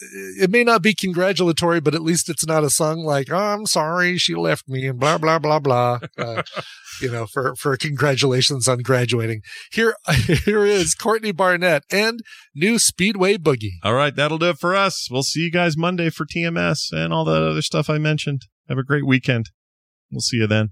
it may not be congratulatory, but at least it's not a song like, oh, I'm sorry she left me and blah, blah, blah, blah. Uh, you know, for, for congratulations on graduating. Here, here is Courtney Barnett and new Speedway Boogie. All right, that'll do it for us. We'll see you guys Monday for TMS and all that other stuff I mentioned. Have a great weekend. We'll see you then.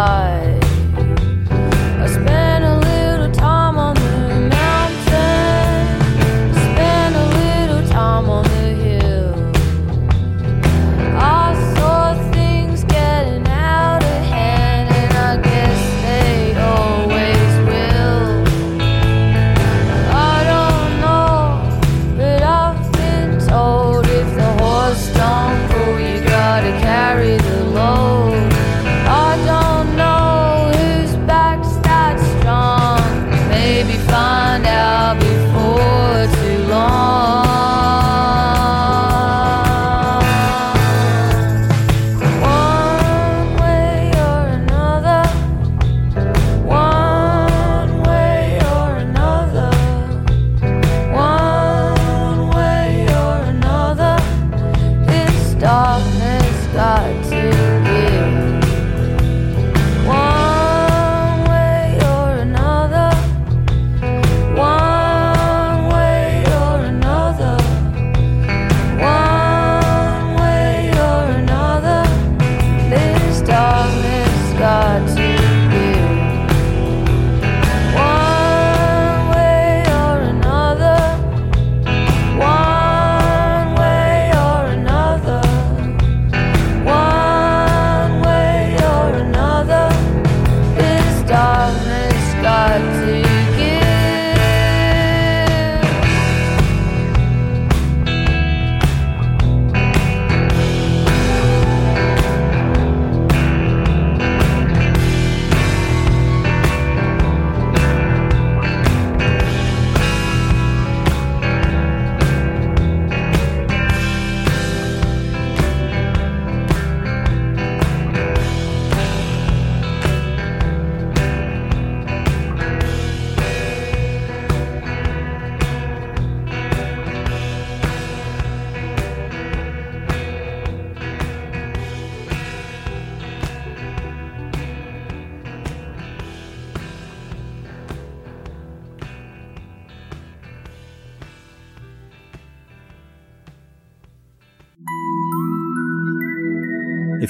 God.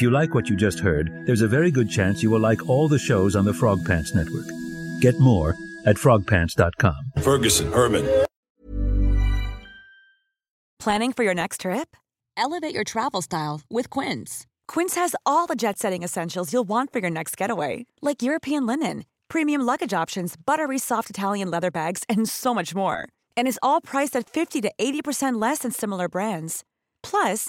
If you like what you just heard, there's a very good chance you will like all the shows on the Frog Pants Network. Get more at frogpants.com. Ferguson, Herman. Planning for your next trip? Elevate your travel style with Quince. Quince has all the jet setting essentials you'll want for your next getaway, like European linen, premium luggage options, buttery soft Italian leather bags, and so much more. And is all priced at 50 to 80% less than similar brands. Plus,